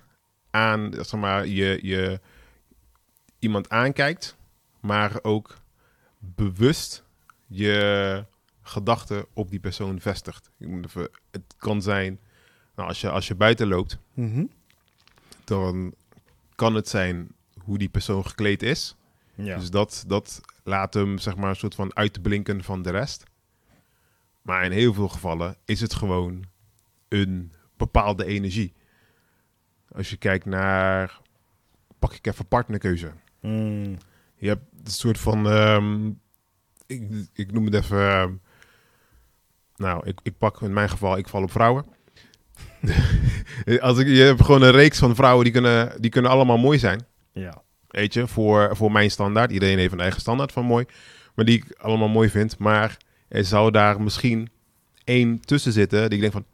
aan, zeg maar, je, je iemand aankijkt, maar ook bewust je gedachten op die persoon vestigt. Ik moet even, het kan zijn, nou, als je, als je buiten loopt, Mhm. dan kan het zijn hoe die persoon gekleed is. Ja. Dus dat, dat laat hem zeg maar een soort van uitblinken van de rest. Maar in heel veel gevallen is het gewoon een bepaalde energie. Als je kijkt naar, pak ik even partnerkeuze. Mm. Je hebt een soort van, ehm, ik, ik noem het even, ehm, nou, ik, ik pak in mijn geval, ik val op vrouwen. <laughs> Als ik, je hebt gewoon een reeks van vrouwen die kunnen, die kunnen allemaal mooi zijn. ja. Weet je, voor, voor mijn standaard. Iedereen heeft een eigen standaard van mooi. Maar die ik allemaal mooi vind. Maar er zou daar misschien één tussen zitten. Die ik denk van.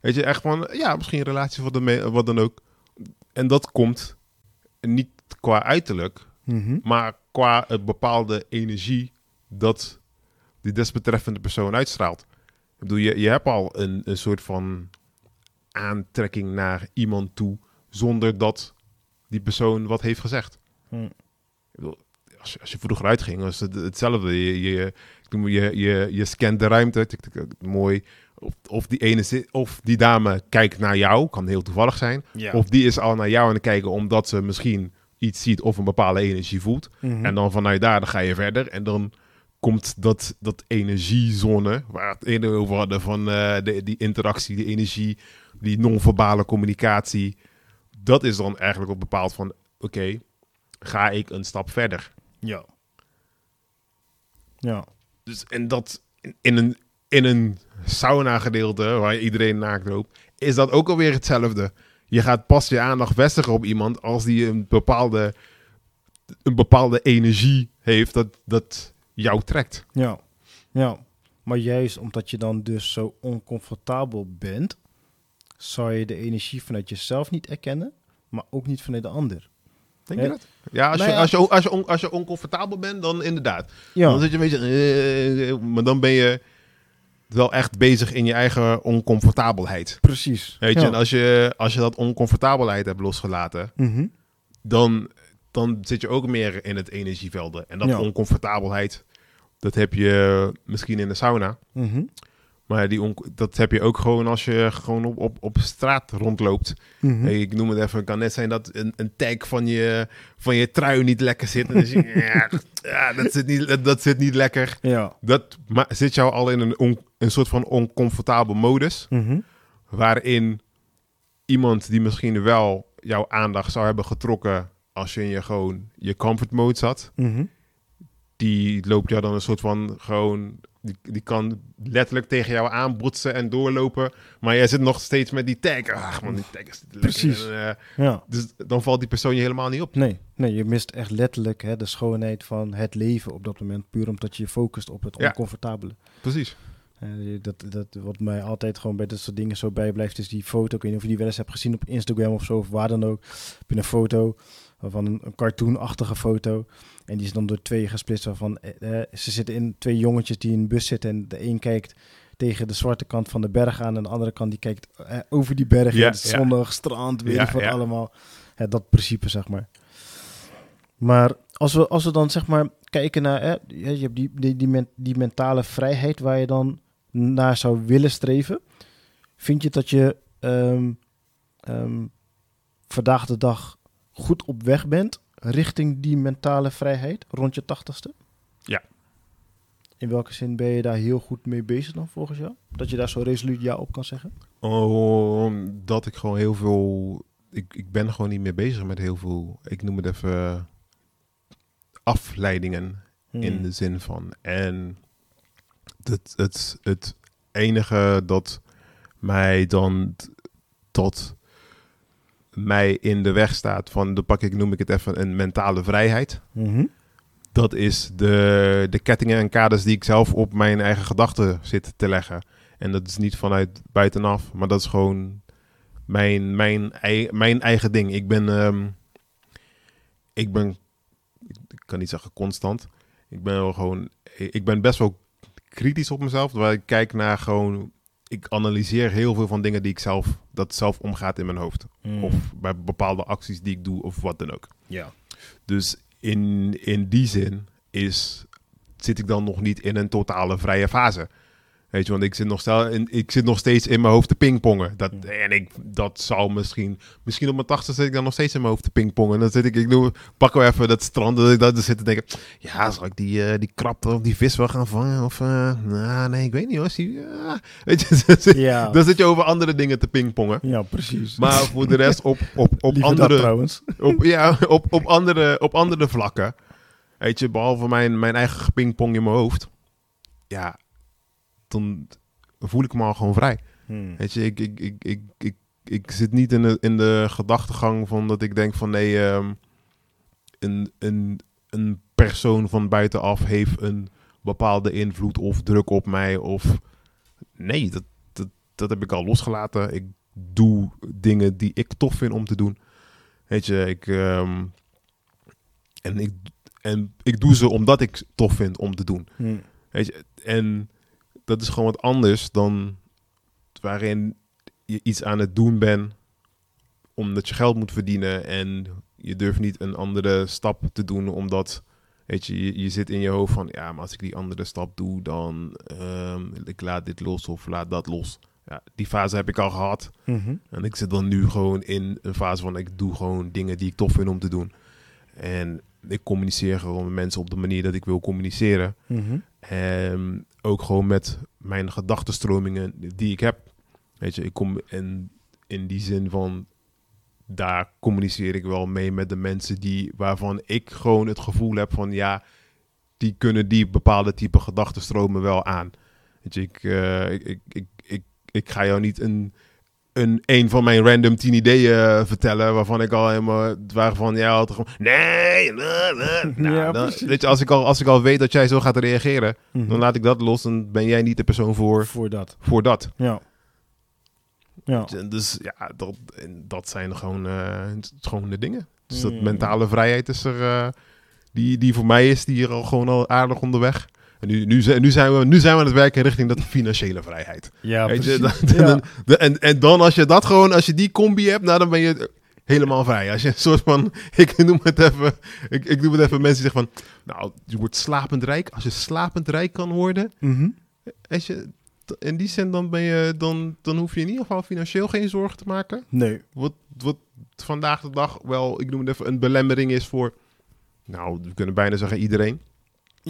Weet je, echt van, ja, misschien een relatie wat dan, mee- wat dan ook. En dat komt niet qua uiterlijk. Mhm. Maar qua het bepaalde energie dat die desbetreffende persoon uitstraalt. Ik bedoel, je, je hebt al een, een soort van aantrekking naar iemand toe zonder dat die persoon wat heeft gezegd. Hm. Ik bedoel, als, je, als je vroeger uitging, was het hetzelfde. Je, je, je, je, je scant de ruimte, tik, tik, tik, mooi. Of, of, die ene, of die dame kijkt naar jou, kan heel toevallig zijn. Ja. Of die is al naar jou aan het kijken omdat ze misschien iets ziet of een bepaalde energie voelt. Mhm. En dan vanuit daar dan ga je verder. En dan komt dat, dat energiezone, waar we het eerder over hadden, van eh, de, die interactie, die energie, die non-verbale communicatie. Dat is dan eigenlijk ook bepaald van, oké, ga ik een stap verder? Ja. Ja. Dus, en dat in, een, in een sauna gedeelte, waar iedereen naakt loopt, is dat ook alweer hetzelfde. Je gaat pas je aandacht vestigen op iemand als die een bepaalde, een bepaalde energie heeft dat, dat jou trekt. Ja. Ja. Maar juist omdat je dan dus zo oncomfortabel bent, zou je de energie vanuit jezelf niet erkennen, maar ook niet vanuit de ander. Denk Ja. je dat? Ja, als, Nou je, ja. Als, je, als, je, als je oncomfortabel bent, dan inderdaad. Ja. Dan zit je een beetje... eh, maar dan ben je wel echt bezig in je eigen oncomfortabelheid. Precies. Weet je, Ja. en als je, als je dat oncomfortabelheid hebt losgelaten, Mhm. dan, dan zit je ook meer in het energievelden. En dat Ja. oncomfortabelheid, dat heb je misschien in de sauna. Mhm. Maar die dat heb je ook gewoon als je gewoon op, op, op straat rondloopt. Mhm. Hey, ik noem het even, het kan net zijn dat een, een tag van je, van je trui niet lekker zit. En dan zie je, <laughs> ja, dat, zit niet, dat, dat zit niet lekker. Ja. Dat zit jou al in een, on- een soort van oncomfortabel modus. Mhm. Waarin iemand die misschien wel jouw aandacht zou hebben getrokken als je in je gewoon je comfort mode zat. Mhm. Die loopt jou dan een soort van gewoon... Die, die kan letterlijk tegen jou aanbotsen en doorlopen. Maar jij zit nog steeds met die tag. Ach man, die tag is. Precies. En, eh, Ja. dus dan valt die persoon je helemaal niet op. Nee, nee, je mist echt letterlijk hè, de schoonheid van het leven op dat moment. Puur omdat je je focust op het Ja. oncomfortabele. Precies. Eh, dat, dat, wat mij altijd gewoon bij dat soort dingen zo bijblijft, is die foto. Ik weet niet of je die wel eens hebt gezien op Instagram of zo, of waar dan ook. Heb je een foto van een, een cartoonachtige foto. En die is dan door twee gesplitst. Waarvan eh, eh, ze zitten in twee jongetjes die in een bus zitten. En de een kijkt tegen de zwarte kant van de berg aan. En de andere kant die kijkt eh, over die berg. Ja, het zonnig, strand, weet Ja, allemaal. Dat principe, zeg maar. Maar als we, als we dan zeg maar kijken naar, je hebt die, die, die, men- die mentale vrijheid waar je dan naar zou willen streven. Vind je dat je ehm, ehm, vandaag de dag goed op weg bent richting die mentale vrijheid rond je tachtigste? Ja. In welke zin ben je daar heel goed mee bezig dan volgens jou? Dat je daar zo resoluut ja op kan zeggen? Omdat ik gewoon heel veel... Ik, ik ben gewoon niet meer bezig met heel veel... Ik noem het even afleidingen. in Hmm. de zin van. En het, het, het enige dat mij dan t- dat mij in de weg staat van, de pak ik, noem ik het even, een mentale vrijheid. Mhm. Dat is de, de kettingen en kaders die ik zelf op mijn eigen gedachten zit te leggen. En dat is niet vanuit buitenaf, maar dat is gewoon mijn, mijn, ei- mijn eigen ding. Ik ben, ehm, ik ben, ik kan niet zeggen constant. Ik ben wel gewoon, ik ben best wel kritisch op mezelf. Waar ik kijk naar gewoon, ik analyseer heel veel van dingen die ik zelf, dat zelf omgaat in mijn hoofd. Mm. Of bij bepaalde acties die ik doe of wat dan ook. Ja. Dus in, in die zin is, zit ik dan nog niet in een totale vrije fase. Weet je, want ik zit nog, stel, in, ik zit nog steeds in mijn hoofd te pingpongen. Dat, En ik, dat zou misschien... Misschien op mijn tachtigste zit ik dan nog steeds in mijn hoofd te pingpongen. En dan zit ik, ik doe, pak wel even dat strand. Dat ik dat zit te denken... Ja, zal ik die, eh, die krab of die vis wel gaan vangen? Of, eh, nou, nee, ik weet niet hoor. Zie, ja. <laughs> Weet je, dan zit- Ja. dan zit je over andere dingen te pingpongen. ja, precies. Maar voor de rest op, op, op dat andere trouwens. op, ja, op, op, andere, op andere vlakken. Weet je, behalve mijn, mijn eigen gepingpong in mijn hoofd. Ja, dan voel ik me al gewoon vrij. Hmm. Weet je, ik, ik, ik, ik, ik, ik zit niet in de, in de gedachtegang van dat ik denk van nee, ehm, een, een, een persoon van buitenaf heeft een bepaalde invloed of druk op mij. Of nee, dat, dat, dat heb ik al losgelaten. Ik doe dingen die ik tof vind om te doen. Weet je, ik, ehm, en, ik, en ik doe ze omdat ik tof vind om te doen. Hmm. Weet je, en dat is gewoon wat anders dan waarin je iets aan het doen bent omdat je geld moet verdienen en je durft niet een andere stap te doen omdat weet je, je, je zit in je hoofd van ja, maar als ik die andere stap doe dan ehm, ik laat dit los of laat dat los. Ja, die fase heb ik al gehad Mhm. en ik zit dan nu gewoon in een fase van ik doe gewoon dingen die ik tof vind om te doen. En ik communiceer gewoon met mensen op de manier dat ik wil communiceren. Mhm. En ook gewoon met mijn gedachtenstromingen die ik heb. Weet je, ik kom en in die zin van daar communiceer ik wel mee met de mensen die waarvan ik gewoon het gevoel heb van ja, die kunnen die bepaalde type gedachtenstromen wel aan. Weet je, ik, eh, ik, ik, ik, ik, ik ga jou niet een, een, een van mijn random tien ideeën eh, vertellen waarvan ik al helemaal waarvan jij altijd gewoon nee, nee, nee. <laughs> Nou, Ja, dan- weet je, als ik al als ik al weet dat jij zo gaat reageren, Mhm. dan laat ik dat los. Dan ben jij niet de persoon voor, Voor dat. voor dat. Ja. Ja. Dus ja, dat, en dat zijn gewoon, het is gewoon de dingen. Dus dat Mm. mentale vrijheid is er, eh, die, die voor mij is, die hier al gewoon al aardig onderweg. En nu, nu, zijn- nu, zijn we, nu zijn we aan het werken richting dat financiële vrijheid. Ja, Weet je, precies. dan- Ja. <laughs> dan- dan- en, en dan als je dat gewoon, als je die combi hebt, nou dan ben je helemaal vrij. Als je een soort van, <laughs> ik noem het even, ik, ik noem het even, mensen zeggen van, nou, je wordt slapend rijk. Als je slapend rijk kan worden, Mhm. als je, in die zin dan ben je, dan, dan hoef je in ieder geval financieel geen zorgen te maken. Nee. Wat, wat vandaag de dag wel, ik noem het even, een belemmering is voor, nou, we kunnen bijna zeggen iedereen.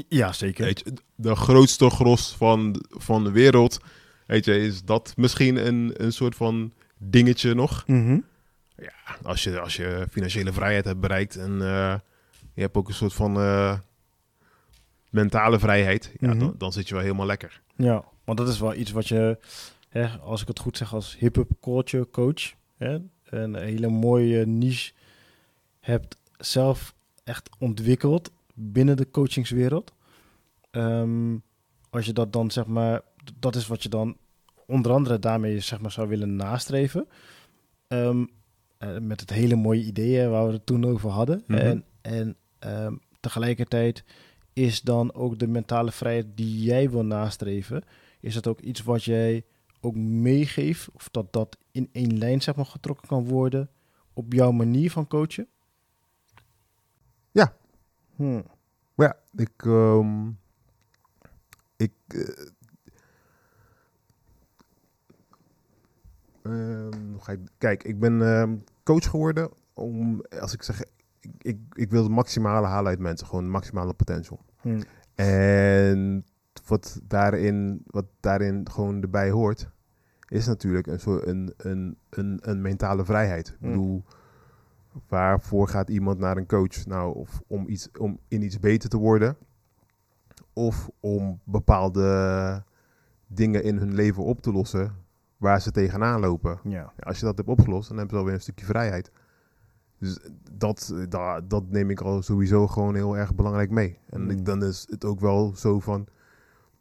Ja, zeker. Weet je, de grootste gros van, van de wereld, weet je, is dat misschien een, een soort van dingetje nog. Mhm. Als je, als je financiële vrijheid hebt bereikt en eh, je hebt ook een soort van eh, mentale vrijheid, ja, Mhm. dan, dan zit je wel helemaal lekker. Ja, want dat is wel iets wat je, hè, als ik het goed zeg, als hip-hop culture coach, hè, een hele mooie niche hebt zelf echt ontwikkeld binnen de coachingswereld. Ehm, als je dat dan zeg maar, dat is wat je dan onder andere daarmee zeg maar zou willen nastreven. Ehm, eh, met het hele mooie ideeën waar we het toen over hadden. Mhm. En, en ehm, tegelijkertijd is dan ook de mentale vrijheid die jij wil nastreven, is dat ook iets wat jij ook meegeeft, of dat dat in één lijn zeg maar getrokken kan worden op jouw manier van coachen? Ja. Hmm. Maar ja, ik, ehm, ik, eh, ehm, ga ik, kijk, ik ben ehm, coach geworden om, als ik zeg, ik, ik, ik wil het maximale halen uit mensen, gewoon het maximale potential. Hmm. En wat daarin, wat daarin gewoon erbij hoort, is natuurlijk een, soort, een, een, een, een mentale vrijheid. Ik Hmm. bedoel, waarvoor gaat iemand naar een coach? Nou, of om, iets, om in iets beter te worden, of om bepaalde dingen in hun leven op te lossen, waar ze tegenaan lopen. Ja. Als je dat hebt opgelost, dan hebben ze alweer een stukje vrijheid. Dus dat, eh, da- dat neem ik al sowieso gewoon heel erg belangrijk mee. En Mm. ik, dan is het ook wel zo van,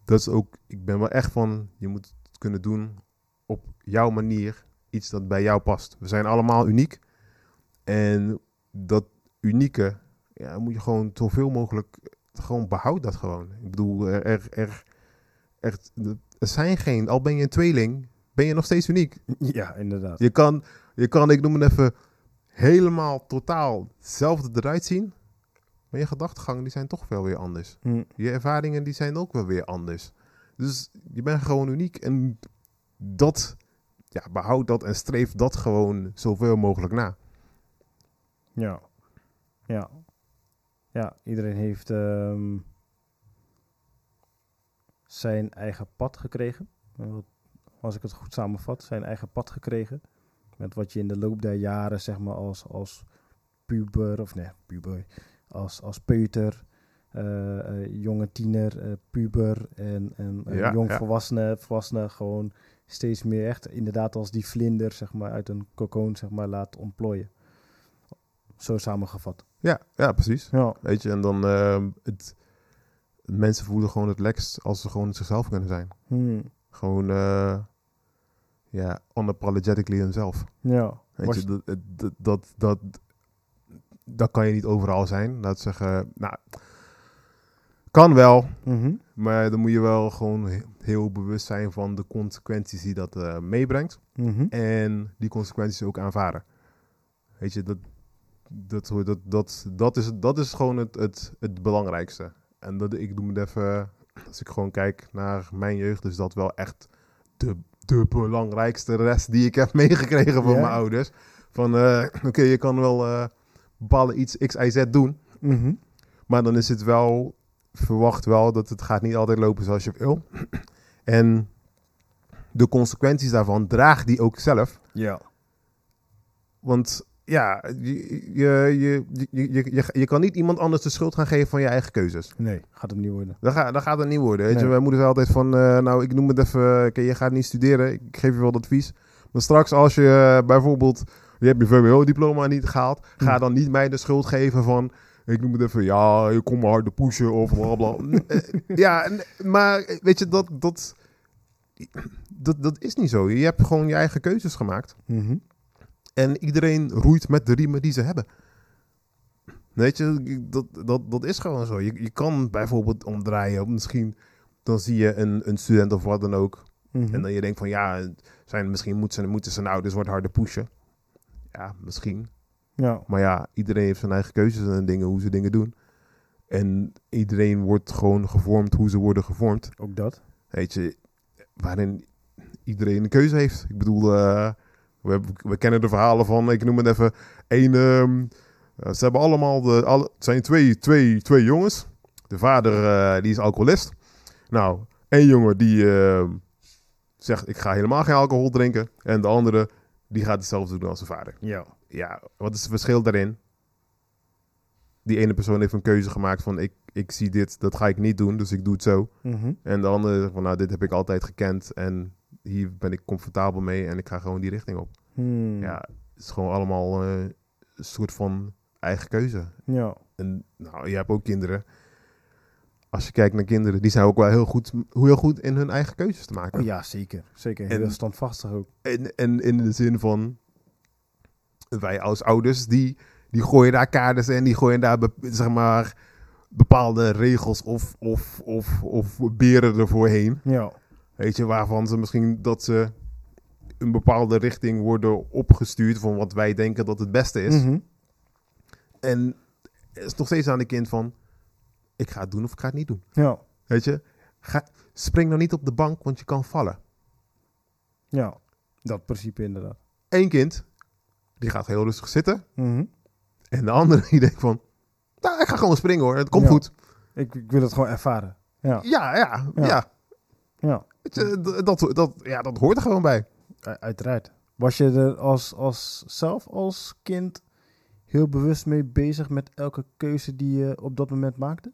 dat is ook, ik ben wel echt van, je moet het kunnen doen op jouw manier, iets dat bij jou past. We zijn allemaal uniek. En dat unieke, ja, moet je gewoon zoveel mogelijk, gewoon behoud dat gewoon. Ik bedoel, er, er, er, echt, er zijn geen, al ben je een tweeling, ben je nog steeds uniek. <laughs> ja, inderdaad. Je kan, je kan, ik noem het even, helemaal totaal hetzelfde eruit zien. Maar je gedachtegangen die zijn toch wel weer anders. Hm. Je ervaringen die zijn ook wel weer anders. Dus je bent gewoon uniek. En dat, ja, behoud dat en streef dat gewoon zoveel mogelijk na. Ja. Ja. Ja, iedereen heeft ehm, zijn eigen pad gekregen. Als ik het goed samenvat, zijn eigen pad gekregen. Met wat je in de loop der jaren, zeg maar, als, als puber, of nee, puber, als, als peuter, eh, jonge tiener, eh, puber en, en Ja, jong ja. volwassene, volwassene gewoon steeds meer echt, inderdaad als die vlinder, zeg maar, uit een cocoon, zeg maar, laat ontplooien. Zo samengevat. Ja, ja precies. Ja. Weet je, en dan ehm, het, mensen voelen gewoon het lekst als ze gewoon zichzelf kunnen zijn. Hmm. Gewoon, eh ja, unapologetically hunzelf. Ja. Weet Was- je, dat, dat, dat, dat, dat kan je niet overal zijn. Laat zeggen, nou, kan wel, Mhm. maar dan moet je wel gewoon he- heel bewust zijn van de consequenties die dat eh, meebrengt. Mhm. En die consequenties ook aanvaarden. Weet je, dat, dat, dat, dat, dat, is, dat is gewoon het, het, het belangrijkste. En dat, ik doe het even, als ik gewoon kijk naar mijn jeugd, is dat wel echt de, de belangrijkste rest die ik heb <laughs> meegekregen van mijn ouders. Van, eh, <clears throat> oké, je kan wel eh bepaalde iets X, Y, Z doen. Mhm. Maar dan is het wel, verwacht wel dat het gaat niet altijd lopen zoals je wil. <clears throat> En de consequenties daarvan draag die ook zelf. Ja. Want ja, je, je, je, je, je, je, je kan niet iemand anders de schuld gaan geven van je eigen keuzes. Nee, gaat hem niet worden. Dat, gaat dat gaat het niet worden. Weet je? Nee. Mijn moeder zei altijd van, eh, nou ik noem het even, oké, je gaat niet studeren, ik geef je wel advies. Maar straks als je eh, bijvoorbeeld, je hebt je VWO-diploma niet gehaald, ga dan niet mij de schuld geven van, ik noem het even, ja, je komt maar harder pushen of bla bla. <laughs> Eh, ja, maar weet je, dat, dat, dat, dat is niet zo. Je hebt gewoon je eigen keuzes gemaakt. Mhm. En iedereen roeit met de riemen die ze hebben. Weet je, dat, dat, dat is gewoon zo. Je, je kan bijvoorbeeld omdraaien. Misschien dan zie je een, een student of wat dan ook. Mhm. En dan je denkt van ja, zijn, misschien moeten, ze, moeten zijn ouders wat harder pushen. Ja, misschien. Ja. Maar ja, iedereen heeft zijn eigen keuzes en dingen, hoe ze dingen doen. En iedereen wordt gewoon gevormd hoe ze worden gevormd. Ook dat. Weet je, waarin iedereen een keuze heeft. Ik bedoel, eh, we, hebben- we kennen de verhalen van, ik noem het even, één... ehm, eh, ze hebben allemaal, de, alle, het zijn twee, twee, twee jongens. De vader, eh, die is alcoholist. Nou, één jongen die ehm, zegt, ik ga helemaal geen alcohol drinken. En de andere, die gaat hetzelfde doen als zijn vader. Ja. Ja, wat is het verschil daarin? Die ene persoon heeft een keuze gemaakt van, ik, ik zie dit, dat ga ik niet doen, dus ik doe het zo. Mhm. En de andere zegt van, nou, dit heb ik altijd gekend en hier ben ik comfortabel mee en ik ga gewoon die richting op. Hmm. Ja, het is gewoon allemaal eh, een soort van eigen keuze. Ja. En nou, je hebt ook kinderen. Als je kijkt naar kinderen, die zijn ook wel heel goed, heel goed in hun eigen keuzes te maken. Oh, ja, zeker. Zeker. En- Heel standvastig ook. En, en in de zin van, wij als ouders, die, die gooien daar kaders en die gooien daar, zeg maar, bepaalde regels of, of, of, of beren ervoor heen. Ja. Weet je, waarvan ze misschien dat ze een bepaalde richting worden opgestuurd van wat wij denken dat het beste is. Mhm. En het is nog steeds aan de kind van, ik ga het doen of ik ga het niet doen. Ja. Weet je, ga, spring nou niet op de bank, want je kan vallen. Ja. Dat principe inderdaad. Eén kind, die gaat heel rustig zitten. Mhm. En de andere <laughs> die denkt van, nou, ik ga gewoon springen hoor, het komt Ja. goed. Ik, ik wil het gewoon ervaren. Ja. Ja, ja, ja. Ja. Ja. Je, dat, dat, ja, dat hoort er gewoon bij. Uiteraard. Was je er als, als zelf als kind heel bewust mee bezig met elke keuze die je op dat moment maakte?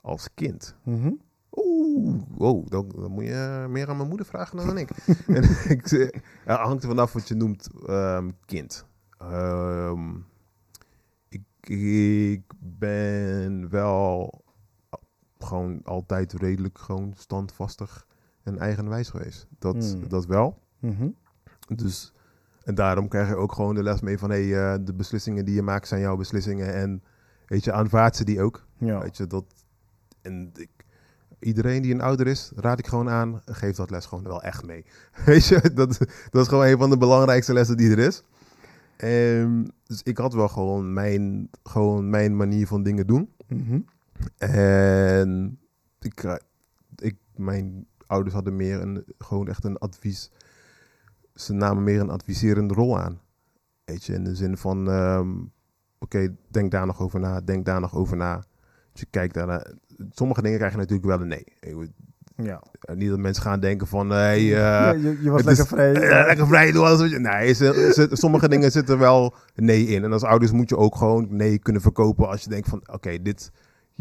Als kind. Mhm. Oeh, Oeh, wow, dan, dan moet je meer aan mijn moeder vragen dan aan ik. <laughs> en ik zeg, ja, hangt er vanaf wat je noemt ehm, kind. Ehm, ik, ik ben wel gewoon altijd redelijk gewoon standvastig en eigenwijs geweest. Dat, Hmm. dat wel. Mhm. Dus, en daarom krijg je ook gewoon de les mee van... Hey, eh, de beslissingen die je maakt zijn jouw beslissingen. En weet je, aanvaard ze die ook. Ja. Weet je, dat... En ik, iedereen die een ouder is, raad ik gewoon aan... geef dat les gewoon wel echt mee. <laughs> Weet je, dat, dat is gewoon een van de belangrijkste lessen die er is. Ehm, dus ik had wel gewoon mijn, gewoon mijn manier van dingen doen. Mhm. En ik, ik, mijn ouders hadden meer een, gewoon echt een advies. Ze namen meer een adviserende rol aan. Weet je, in de zin van, ehm, oké, denk daar nog over na, denk daar nog over na. Dus je kijkt daarna. Sommige dingen krijg je natuurlijk wel een nee. Ja. eh, niet dat mensen gaan denken van, hey, eh, Ja, je, je was lekker is- vrij. eh, lekker vrij doen. alles wat je- Nee, ze- ze- sommige dingen zitten wel nee in. En als ouders moet je ook gewoon nee kunnen verkopen als je denkt van, oké, dit...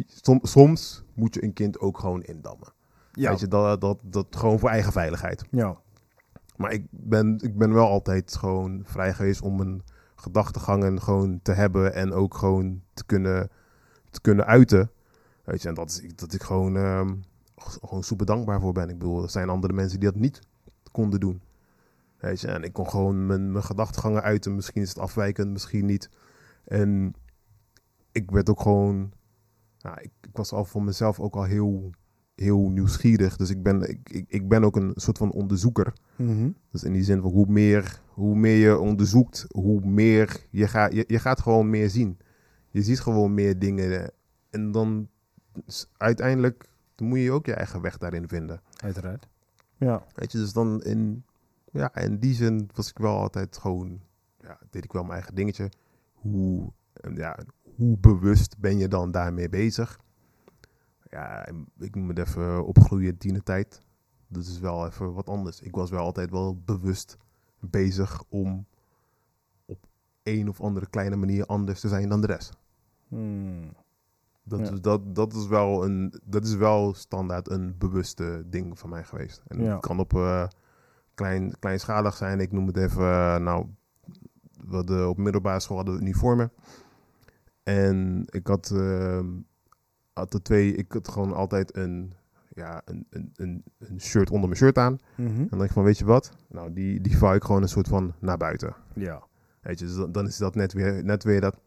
som- soms moet je een kind ook gewoon indammen. Ja. Weet je, dat, dat, dat gewoon voor eigen veiligheid. ja. Maar ik ben, ik ben wel altijd gewoon vrij geweest om mijn gedachtegangen gewoon te hebben en ook gewoon te kunnen, te kunnen uiten. Weet je, en dat is dat ik gewoon, ehm, gewoon super dankbaar voor ben. Ik bedoel, er zijn andere mensen die dat niet konden doen. Weet je, en ik kon gewoon mijn, mijn gedachtegangen uiten. Misschien is het afwijkend, misschien niet. En ik werd ook gewoon, nou, ik, ik was al voor mezelf ook al heel, heel nieuwsgierig. Dus ik ben, ik, ik, ik ben ook een soort van onderzoeker. Mhm. Dus in die zin van hoe meer, hoe meer je onderzoekt, hoe meer je gaat, je, je gaat gewoon meer zien. Je ziet gewoon meer dingen. En dan uiteindelijk dan moet je ook je eigen weg daarin vinden. Uiteraard. Ja. Weet je, dus dan in, ja, in die zin was ik wel altijd gewoon, ja, deed ik wel mijn eigen dingetje. Hoe, ja, hoe bewust ben je dan daarmee bezig? Ja, ik noem het even opgroeien tienertijd. Dat is wel even wat anders. Ik was wel altijd wel bewust bezig om op een of andere kleine manier anders te zijn dan de rest. Hmm. Dat, Ja. is, dat, dat, is wel een, dat is wel standaard een bewuste ding van mij geweest. En Ja. het kan op eh, klein, kleinschalig zijn. Ik noem het even, eh, nou, we hadden op middelbare school hadden we uniformen. En ik had, ehm, had er twee, ik had gewoon altijd een, ja, een, een, een, een shirt onder mijn shirt aan. Mhm. En dan denk ik van, weet je wat? Nou, die, die vouw ik gewoon een soort van naar buiten. Ja. Weet je, dus dan, dan is dat net weer, net weer dat,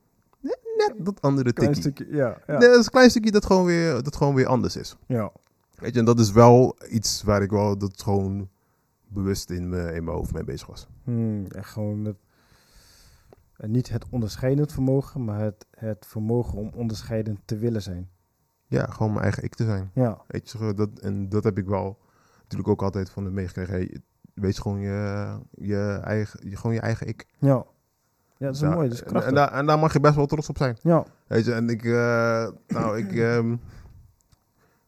net, net dat andere tikkie. stukje, ja. Ja. Nee, dat is een klein stukje dat gewoon weer, dat gewoon weer anders is. ja. Weet je, en dat is wel iets waar ik wel dat gewoon bewust in mijn, in mijn hoofd mee bezig was. Hmm, echt gewoon het, niet het onderscheidend vermogen, maar het, het vermogen om onderscheidend te willen zijn. Ja, gewoon mijn eigen ik te zijn. Ja. Weet je, dat, en dat heb ik wel natuurlijk ook altijd van hem meegekregen. Hey, wees gewoon je, je, eigen, je, gewoon je eigen ik. Ja. Ja, dat is mooi, dat is en, krachtig. en, daar, en daar mag je best wel trots op zijn. ja. Weet je, en ik, eh, nou, ik, ehm, mijn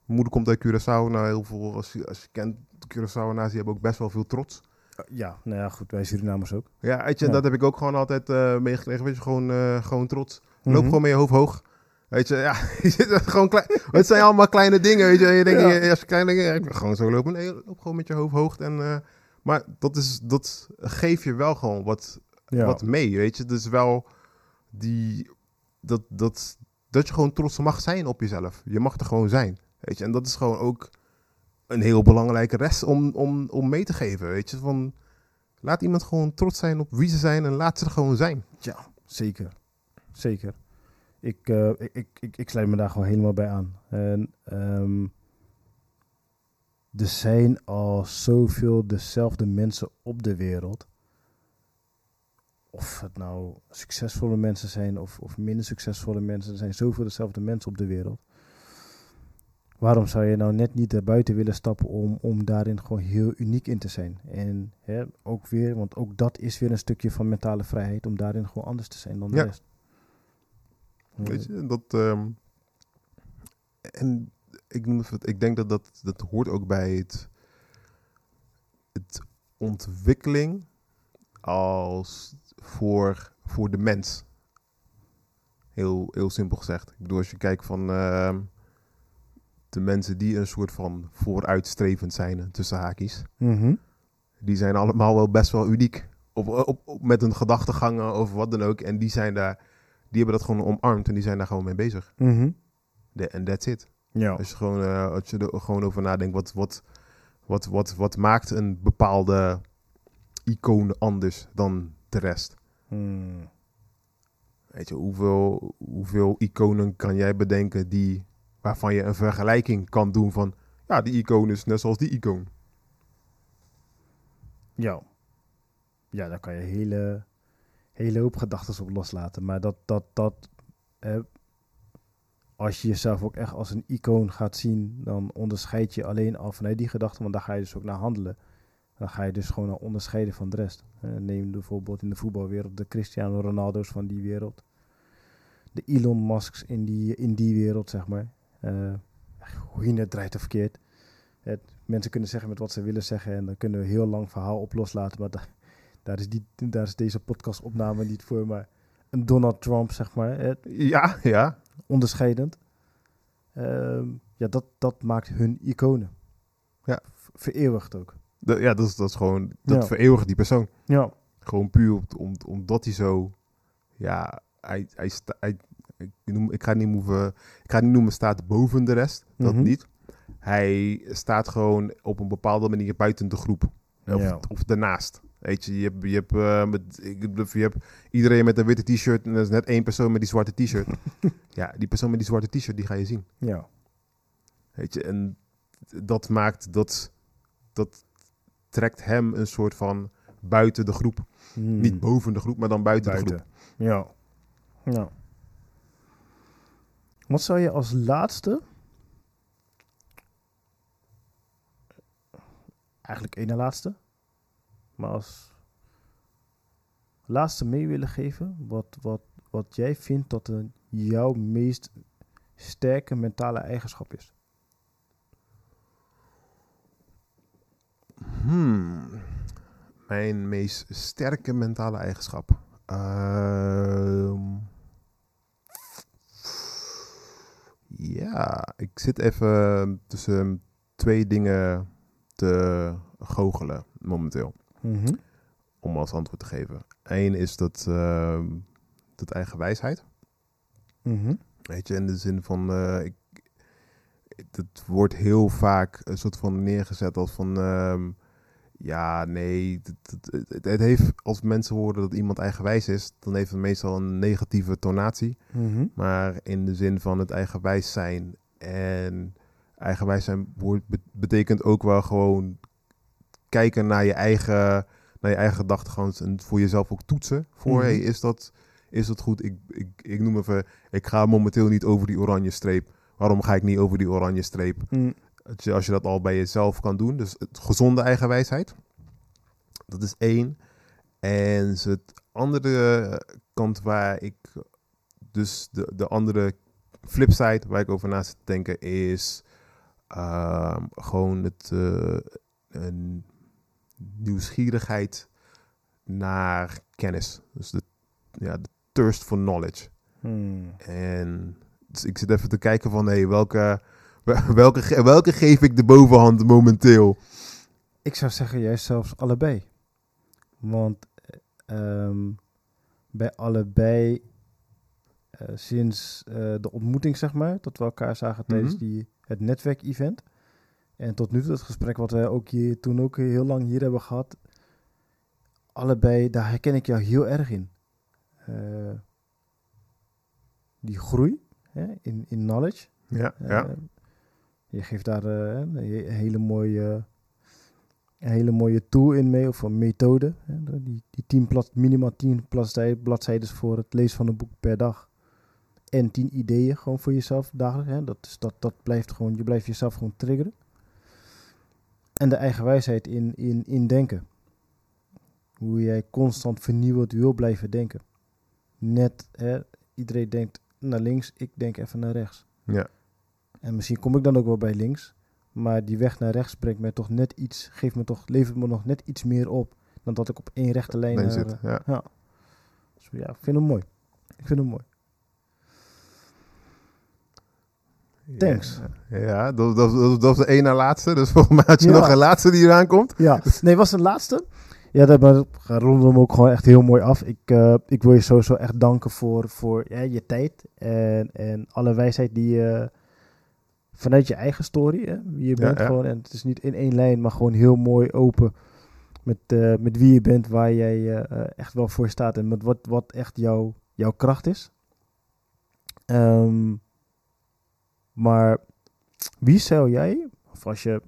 moeder komt uit Curaçao. Nou, heel veel, als je, als je kent, Curaçaoënaars, die hebben ook best wel veel trots. ja, nou ja, goed, wij Surinamers ook. Ja, weet je, en Ja. dat heb ik ook gewoon altijd eh, meegekregen. Weet je, gewoon, eh, gewoon trots. Loop Mhm. gewoon met je hoofd hoog. Weet je, ja, <laughs> je zit gewoon klein. Het zijn allemaal kleine dingen, weet je. En je denkt, Ja. je kleine dingen, ik wil gewoon zo lopen. Nee, loop gewoon met je hoofd hoog. En, eh, maar dat, is, dat geeft je wel gewoon wat, Ja. wat mee, weet je. Dus wel die, dat, dat, dat je gewoon trots mag zijn op jezelf. Je mag er gewoon zijn, weet je. En dat is gewoon ook een heel belangrijke rest om, om, om mee te geven, weet je. Van, laat iemand gewoon trots zijn op wie ze zijn en laat ze er gewoon zijn. Ja, zeker. Zeker. Ik, eh, ik, ik, ik, ik sluit me daar gewoon helemaal bij aan. En ehm, er zijn al zoveel dezelfde mensen op de wereld. Of het nou succesvolle mensen zijn of, of minder succesvolle mensen. Er zijn zoveel dezelfde mensen op de wereld. Waarom zou je nou net niet naar buiten willen stappen om, om daarin gewoon heel uniek in te zijn? En hè, ook weer, want ook dat is weer een stukje van mentale vrijheid om daarin gewoon anders te zijn dan de rest. Weet je, dat. ehm, en ik, noem het, ik denk dat, dat dat hoort ook bij het, het ontwikkeling als voor, voor de mens. Heel, heel simpel gezegd. Ik bedoel, als je kijkt van. ehm, de mensen die een soort van vooruitstrevend zijn, tussen haakjes, Mhm. die zijn allemaal wel best wel uniek. Op, op, op- met een gedachtegang of wat dan ook. En die zijn daar, die hebben dat gewoon omarmd en die zijn daar gewoon mee bezig. Mhm. En that's it. Ja. Als je, gewoon, eh, als je er gewoon over nadenkt, wat, wat, wat, wat, wat maakt een bepaalde icoon anders dan de rest? Hmm. Weet je, hoeveel, hoeveel iconen kan jij bedenken die, waarvan je een vergelijking kan doen van, ja, die icoon is net zoals die icoon. Ja. Ja, daar kan je hele, hele hoop gedachten op loslaten. Maar dat, dat, dat als je jezelf ook echt als een icoon gaat zien, dan onderscheid je alleen al vanuit die gedachten, want daar ga je dus ook naar handelen. Dan ga je dus gewoon onderscheiden van de rest. Neem bijvoorbeeld in de voetbalwereld de Cristiano Ronaldo's van die wereld. De Elon Musks in die, in die wereld, zeg maar. Hoe je het draait of verkeerd. Het, mensen kunnen zeggen met wat ze willen zeggen en dan kunnen we heel lang verhaal op loslaten. Maar da- daar, is die, daar is deze podcastopname niet voor. Maar een Donald Trump, zeg maar, Ja, ja. onderscheidend. Ehm, ja, dat, dat maakt hun iconen. Ja. Vereeuwigd ook. De- ja, dat is, dat is gewoon, dat Ja. vereeuwigt die persoon. Ja. Gewoon puur om, om, omdat hij zo, ja, hij, hij, sta- hij ik, noem, ik ga niet noemen, ik ga niet noemen staat boven de rest, dat Mhm. niet. Hij staat gewoon op een bepaalde manier buiten de groep. Of, Ja. of daarnaast. Weet je, je hebt, je hebt, eh, met, je hebt iedereen met een witte t-shirt en er is net één persoon met die zwarte t-shirt. <laughs> ja, die persoon met die zwarte t-shirt, die ga je zien. Ja. Weet je, en dat maakt dat, dat trekt hem een soort van buiten de groep. Hmm. Niet boven de groep, maar dan buiten, de groep. Ja. Ja. Wat zou je als laatste... Eigenlijk één na laatste. Maar als laatste mee willen geven... Wat, wat, wat jij vindt dat een, jouw meest sterke mentale eigenschap is. Hmm. Mijn meest sterke mentale eigenschap. Ehm. ja, ik zit even tussen twee dingen te goochelen momenteel. Om als antwoord te geven. Eén is dat, ehm, dat eigen wijsheid. Mhm. Weet je, in de zin van, eh, ik, het wordt heel vaak een soort van neergezet als van, ehm, ja, nee, het, het, het- het heeft, als mensen horen dat iemand eigenwijs is, dan heeft het meestal een negatieve tonatie. Mhm. Maar in de zin van het eigenwijs zijn en eigenwijs zijn betekent ook wel gewoon kijken naar je eigen, naar je eigen gedachtegang en voor jezelf ook toetsen. Voor, Mhm. hey, is dat, is dat goed? Ik, ik, ik noem even, ik ga momenteel niet over die oranje streep. Waarom ga ik niet over die oranje streep? Mm. Als je, als je dat al bij jezelf kan doen. Dus het gezonde eigenwijsheid. Dat is één. En het andere kant waar ik... Dus de, de andere flipside waar ik over na zit te denken is... ehm, gewoon het... eh, een nieuwsgierigheid naar kennis. Dus de, ja, de thirst for knowledge. Hmm. En dus ik zit even te kijken van, hé, welke, welke, welke geef ik de bovenhand momenteel? Ik zou zeggen juist zelfs allebei. Want eh, ehm, bij allebei, eh, sinds eh, de ontmoeting zeg maar, dat we elkaar zagen tijdens Mhm. die, het netwerkevent. En tot nu toe het gesprek wat wij ook hier, toen ook heel lang hier hebben gehad. Allebei, daar herken ik jou heel erg in. Eh, die groei hè, in, in knowledge. Ja, Eh, ja. Je geeft daar eh, een he- hele mooie, een hele mooie tool in mee, of een methode. Hè, die, die tien plat, minimaal 10 bladzijden, voor het lezen van een boek per dag. En 10 ideeën gewoon voor jezelf dagelijks. Hè. Dat, is, dat, dat blijft gewoon, je blijft jezelf gewoon triggeren. En de eigen wijsheid in, in, in denken. Hoe jij constant vernieuwend wil blijven denken. Net, hè, iedereen denkt naar links, ik denk even naar rechts. ja. En misschien kom ik dan ook wel bij links. Maar die weg naar rechts brengt mij toch net iets, geeft me toch, levert me nog net iets meer op. Dan dat ik op één rechte lijn Nee, naar, zit. eh, Ja. dus ja, ik vind hem mooi. Ik vind hem mooi. Thanks. Ja, ja dat, dat, dat, dat was de één na laatste. Dus <laughs> volgens mij had je Ja. nog een laatste die eraan komt. Ja, nee, was het laatste? Ja, dat maar ronden hem ook gewoon echt heel mooi af. Ik, eh, ik wil je sowieso echt danken voor, voor ja, je tijd en, en alle wijsheid die je vanuit je eigen story, hè, wie je bent gewoon. En het is niet in één lijn, maar gewoon heel mooi open met, eh, met wie je bent, waar jij eh, echt wel voor staat en met wat, wat echt jouw jouw kracht is. Ehm, maar wie zou jij, of als je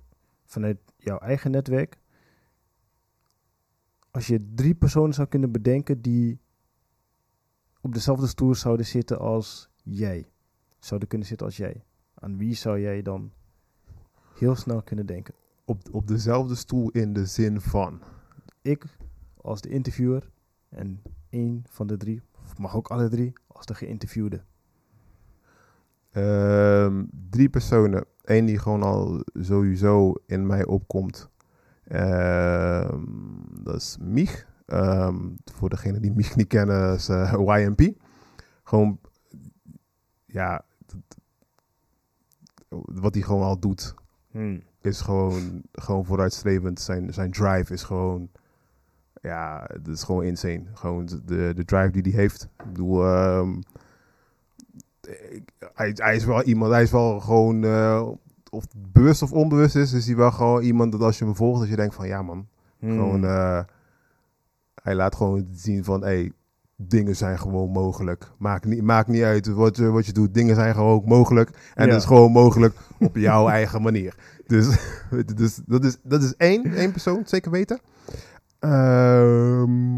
vanuit jouw eigen netwerk, als je drie personen zou kunnen bedenken die op dezelfde stoel zouden zitten als jij, zouden kunnen zitten als jij, aan wie zou jij dan heel snel kunnen denken? Op, op dezelfde stoel in de zin van. Ik als de interviewer en één van de drie, of mag ook alle drie, als de geïnterviewde. Ehm, drie personen. Eén die gewoon al sowieso in mij opkomt. Ehm, dat is Mich. Ehm, voor degenen die Mich niet kennen, is eh, YMP. Gewoon, ja, dat- wat hij gewoon al doet, is gewoon, gewoon vooruitstrevend. Zijn, zijn drive is gewoon, ja, het is gewoon insane. Gewoon de, de drive die hij heeft. Ik bedoel, ik- hij, hij is wel iemand, hij is wel gewoon, eh, of bewust of onbewust is, is hij wel gewoon iemand dat als je hem volgt, dat je denkt van, ja man, Hmm. gewoon, eh, hij laat gewoon zien van, hey, dingen zijn gewoon mogelijk. Maakt niet, maakt niet uit wat je, wat je doet, dingen zijn gewoon mogelijk. En Ja. het is gewoon mogelijk op jouw <laughs> eigen manier. Dus, <laughs> dus dat, is, dat is één, één persoon, zeker weten. Ehm,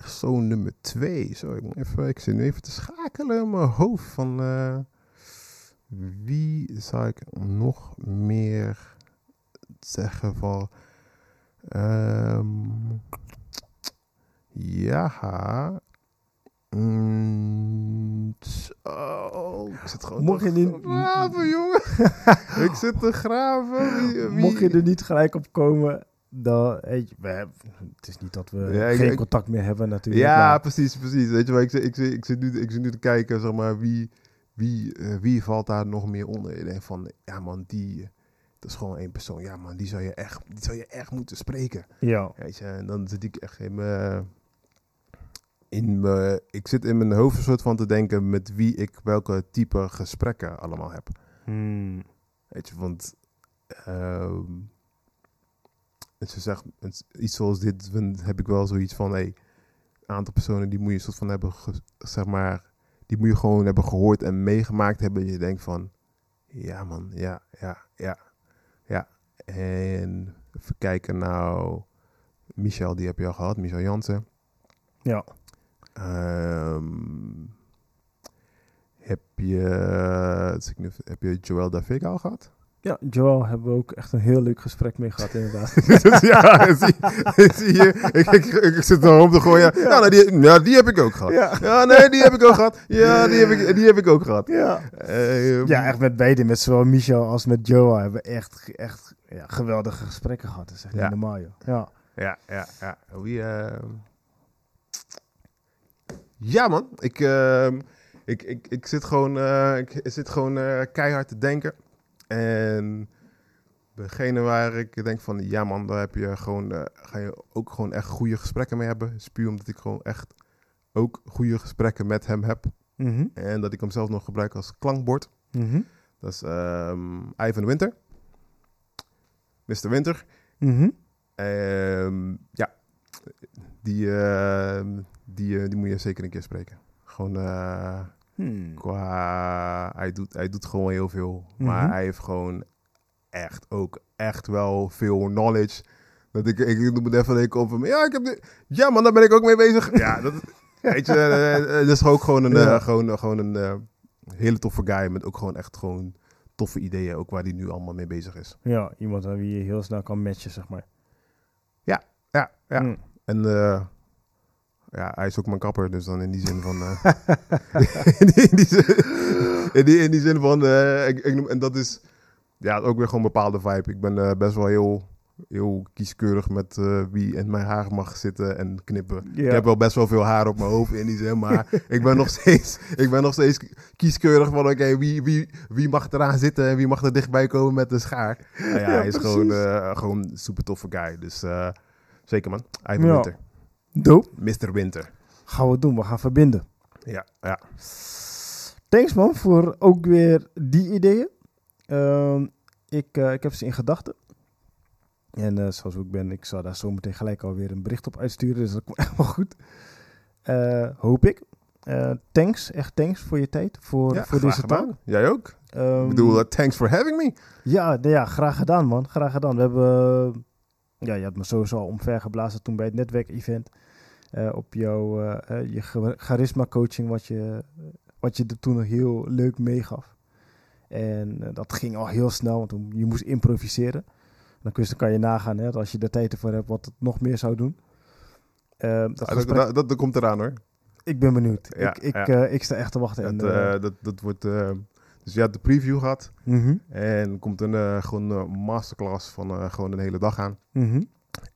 persoon nummer twee. Zo, ik, moet even, ik zit nu even te schakelen in mijn hoofd van eh, wie zou ik nog meer zeggen van. ehm, ja. Mm, ik zit gewoon Mocht te je niet- graven, jongen. <laughs> ik zit te graven. Wie, wie- Mocht je er niet gelijk op komen, dan, weet je, we het is niet dat we Ja, geen ik- contact meer hebben natuurlijk. Ja, maar- precies, precies. Weet je wel, ik, zit- ik, zit- ik, zit nu, ik zit nu te kijken, zeg maar, wie, wie, eh, wie valt daar nog meer onder? Ik denk van, ja man, die, eh, dat is gewoon één persoon. Ja man, die zou je echt, die zou je echt moeten spreken. ja. Weet je, en dan zit ik echt in mijn, in mijn, ik zit in mijn hoofd een soort van te denken met wie ik welke type gesprekken allemaal heb. Hmm. Weet je, want ehm en ze zegt, iets zoals dit heb ik wel zoiets van, hey, een aantal personen die moet je soort van hebben, zeg maar, die moet je gewoon hebben gehoord en meegemaakt hebben. Je denkt van, ja man, ja, ja, ja, ja. En even kijken nou, Michel, die heb je al gehad, Michel Jansen. Ja. Ehm, heb je, heb je Joël Davig al gehad? Ja, Joel hebben we ook echt een heel leuk gesprek mee gehad inderdaad. <laughs> Ja, <laughs> zie, zie je, ik, ik, ik, zit er om te gooien. Ja, nou, die, ja, die heb ik ook gehad. ja. Ja, nee, die heb ik ook gehad. Ja, die heb ik, die heb ik ook gehad. Ja. Ehm, ja, echt met beide, met zowel Michel als met Joel hebben we echt, echt ja, geweldige gesprekken gehad. Dat is echt Ja. normaal, joh. Ja. Ja, ja, ja. Wie, ehm, Ja, man. Ik, ehm, ik, ik, ik zit gewoon, eh, ik zit gewoon eh, keihard te denken. En degene waar ik denk van, ja man, daar heb je gewoon, eh, ga je ook gewoon echt goede gesprekken mee hebben. Is puur omdat ik gewoon echt ook goede gesprekken met hem heb. Mhm. En dat ik hem zelf nog gebruik als klankbord. Mhm. Dat is ehm Ivan Winter. Mr. Winter. Mhm. Ehm, ja, die, ehm, die, eh, die moet je zeker een keer spreken. Gewoon eh, Hmm. qua... Hij doet, hij doet gewoon heel veel. Maar Mhm. hij heeft gewoon echt ook echt wel veel knowledge. Dat ik, ik moet even denken hem. Ja, ik heb dit, ja, man, daar ben ik ook mee bezig. Ja, dat, <laughs> weet je, eh, eh, dat is ook gewoon een, eh, Ja. gewoon, gewoon een eh, hele toffe guy. Met ook gewoon echt gewoon toffe ideeën. Ook waar hij nu allemaal mee bezig is. Ja, iemand aan wie je heel snel kan matchen, zeg maar. Ja, ja. Hmm. En eh, ja, hij is ook mijn kapper, dus dan in die zin van... eh, in, <laughs> die, <laughs> in, die zin, in, die, in die zin van... eh, ik, ik noem, en dat is ja, ook weer gewoon een bepaalde vibe. Ik ben eh, best wel heel heel kieskeurig met wie in mijn haar mag zitten en knippen. Ik heb wel best wel veel haar op mijn hoofd in die zin, maar ik ben nog steeds, ik ben nog steeds kieskeurig van oké, wie, wie, wie mag eraan zitten en wie mag er dichtbij komen met de schaar. Nou ja, Ja, hij is precies. gewoon, gewoon een super toffe guy. Dus zeker man, Ivan Ja. Winter. Dope. Mr. Winter. Gaan we doen. We gaan verbinden. Ja, ja. Thanks man voor ook weer die ideeën. Ehm, ik, eh, ik heb ze in gedachten. En eh, zoals ik ben, ik zal daar zo meteen gelijk alweer een bericht op uitsturen. Dus dat komt <laughs> echt wel goed. Eh, hoop ik. Thanks, echt thanks voor je tijd. Voor, ja voor deze gedaan. talk. Jij ook? Ehm, ik bedoel, thanks for having me. Ja, nou ja, graag gedaan, man. Graag gedaan. We hebben. Ja, je had me sowieso al omvergeblazen toen bij het netwerkevent. Eh op jouw eh, eh, je cha- charisma-coaching, wat je, wat je er toen heel leuk meegaf. En dat ging al heel snel, want je moest improviseren. Dan kun je, dan kan je nagaan, hè, als je er tijd ervoor hebt, wat het nog meer zou doen. Dat Ah, dat, gesprek- dat, dat, dat komt eraan hoor. ik ben benieuwd. Ja, ik, ik, ja. ik sta echt te wachten. En, dat, dat wordt, dus je had de preview gehad. mhm, En er komt een gewoon een masterclass van gewoon een hele dag aan. mhm.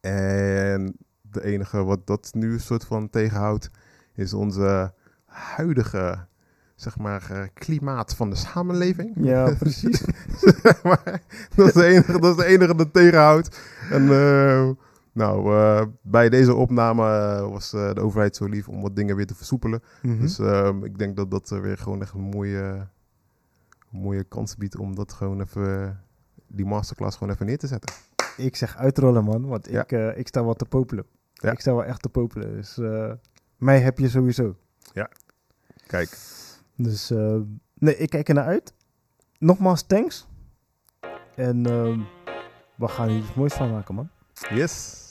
En de enige wat dat nu een soort van tegenhoudt, is onze huidige, zeg maar, eh, klimaat van de samenleving. Ja, <laughs> precies. maar dat is de enige dat, is de enige dat tegenhoudt. En eh, nou, eh, bij deze opname was de overheid zo lief om wat dingen weer te versoepelen. Mhm. Dus ehm, ik denk dat dat weer gewoon echt een mooie, mooie kans biedt om dat gewoon even, die masterclass gewoon even neer te zetten. Ik zeg uitrollen, man. Want Ja. ik, ik sta wel te popelen. Ja. Ik sta wel echt te popelen. Dus eh, mij heb je sowieso. Kijk, Dus eh, nee, ik kijk er naar uit. Nogmaals, thanks. En ehm, we gaan hier iets moois van maken, man. yes.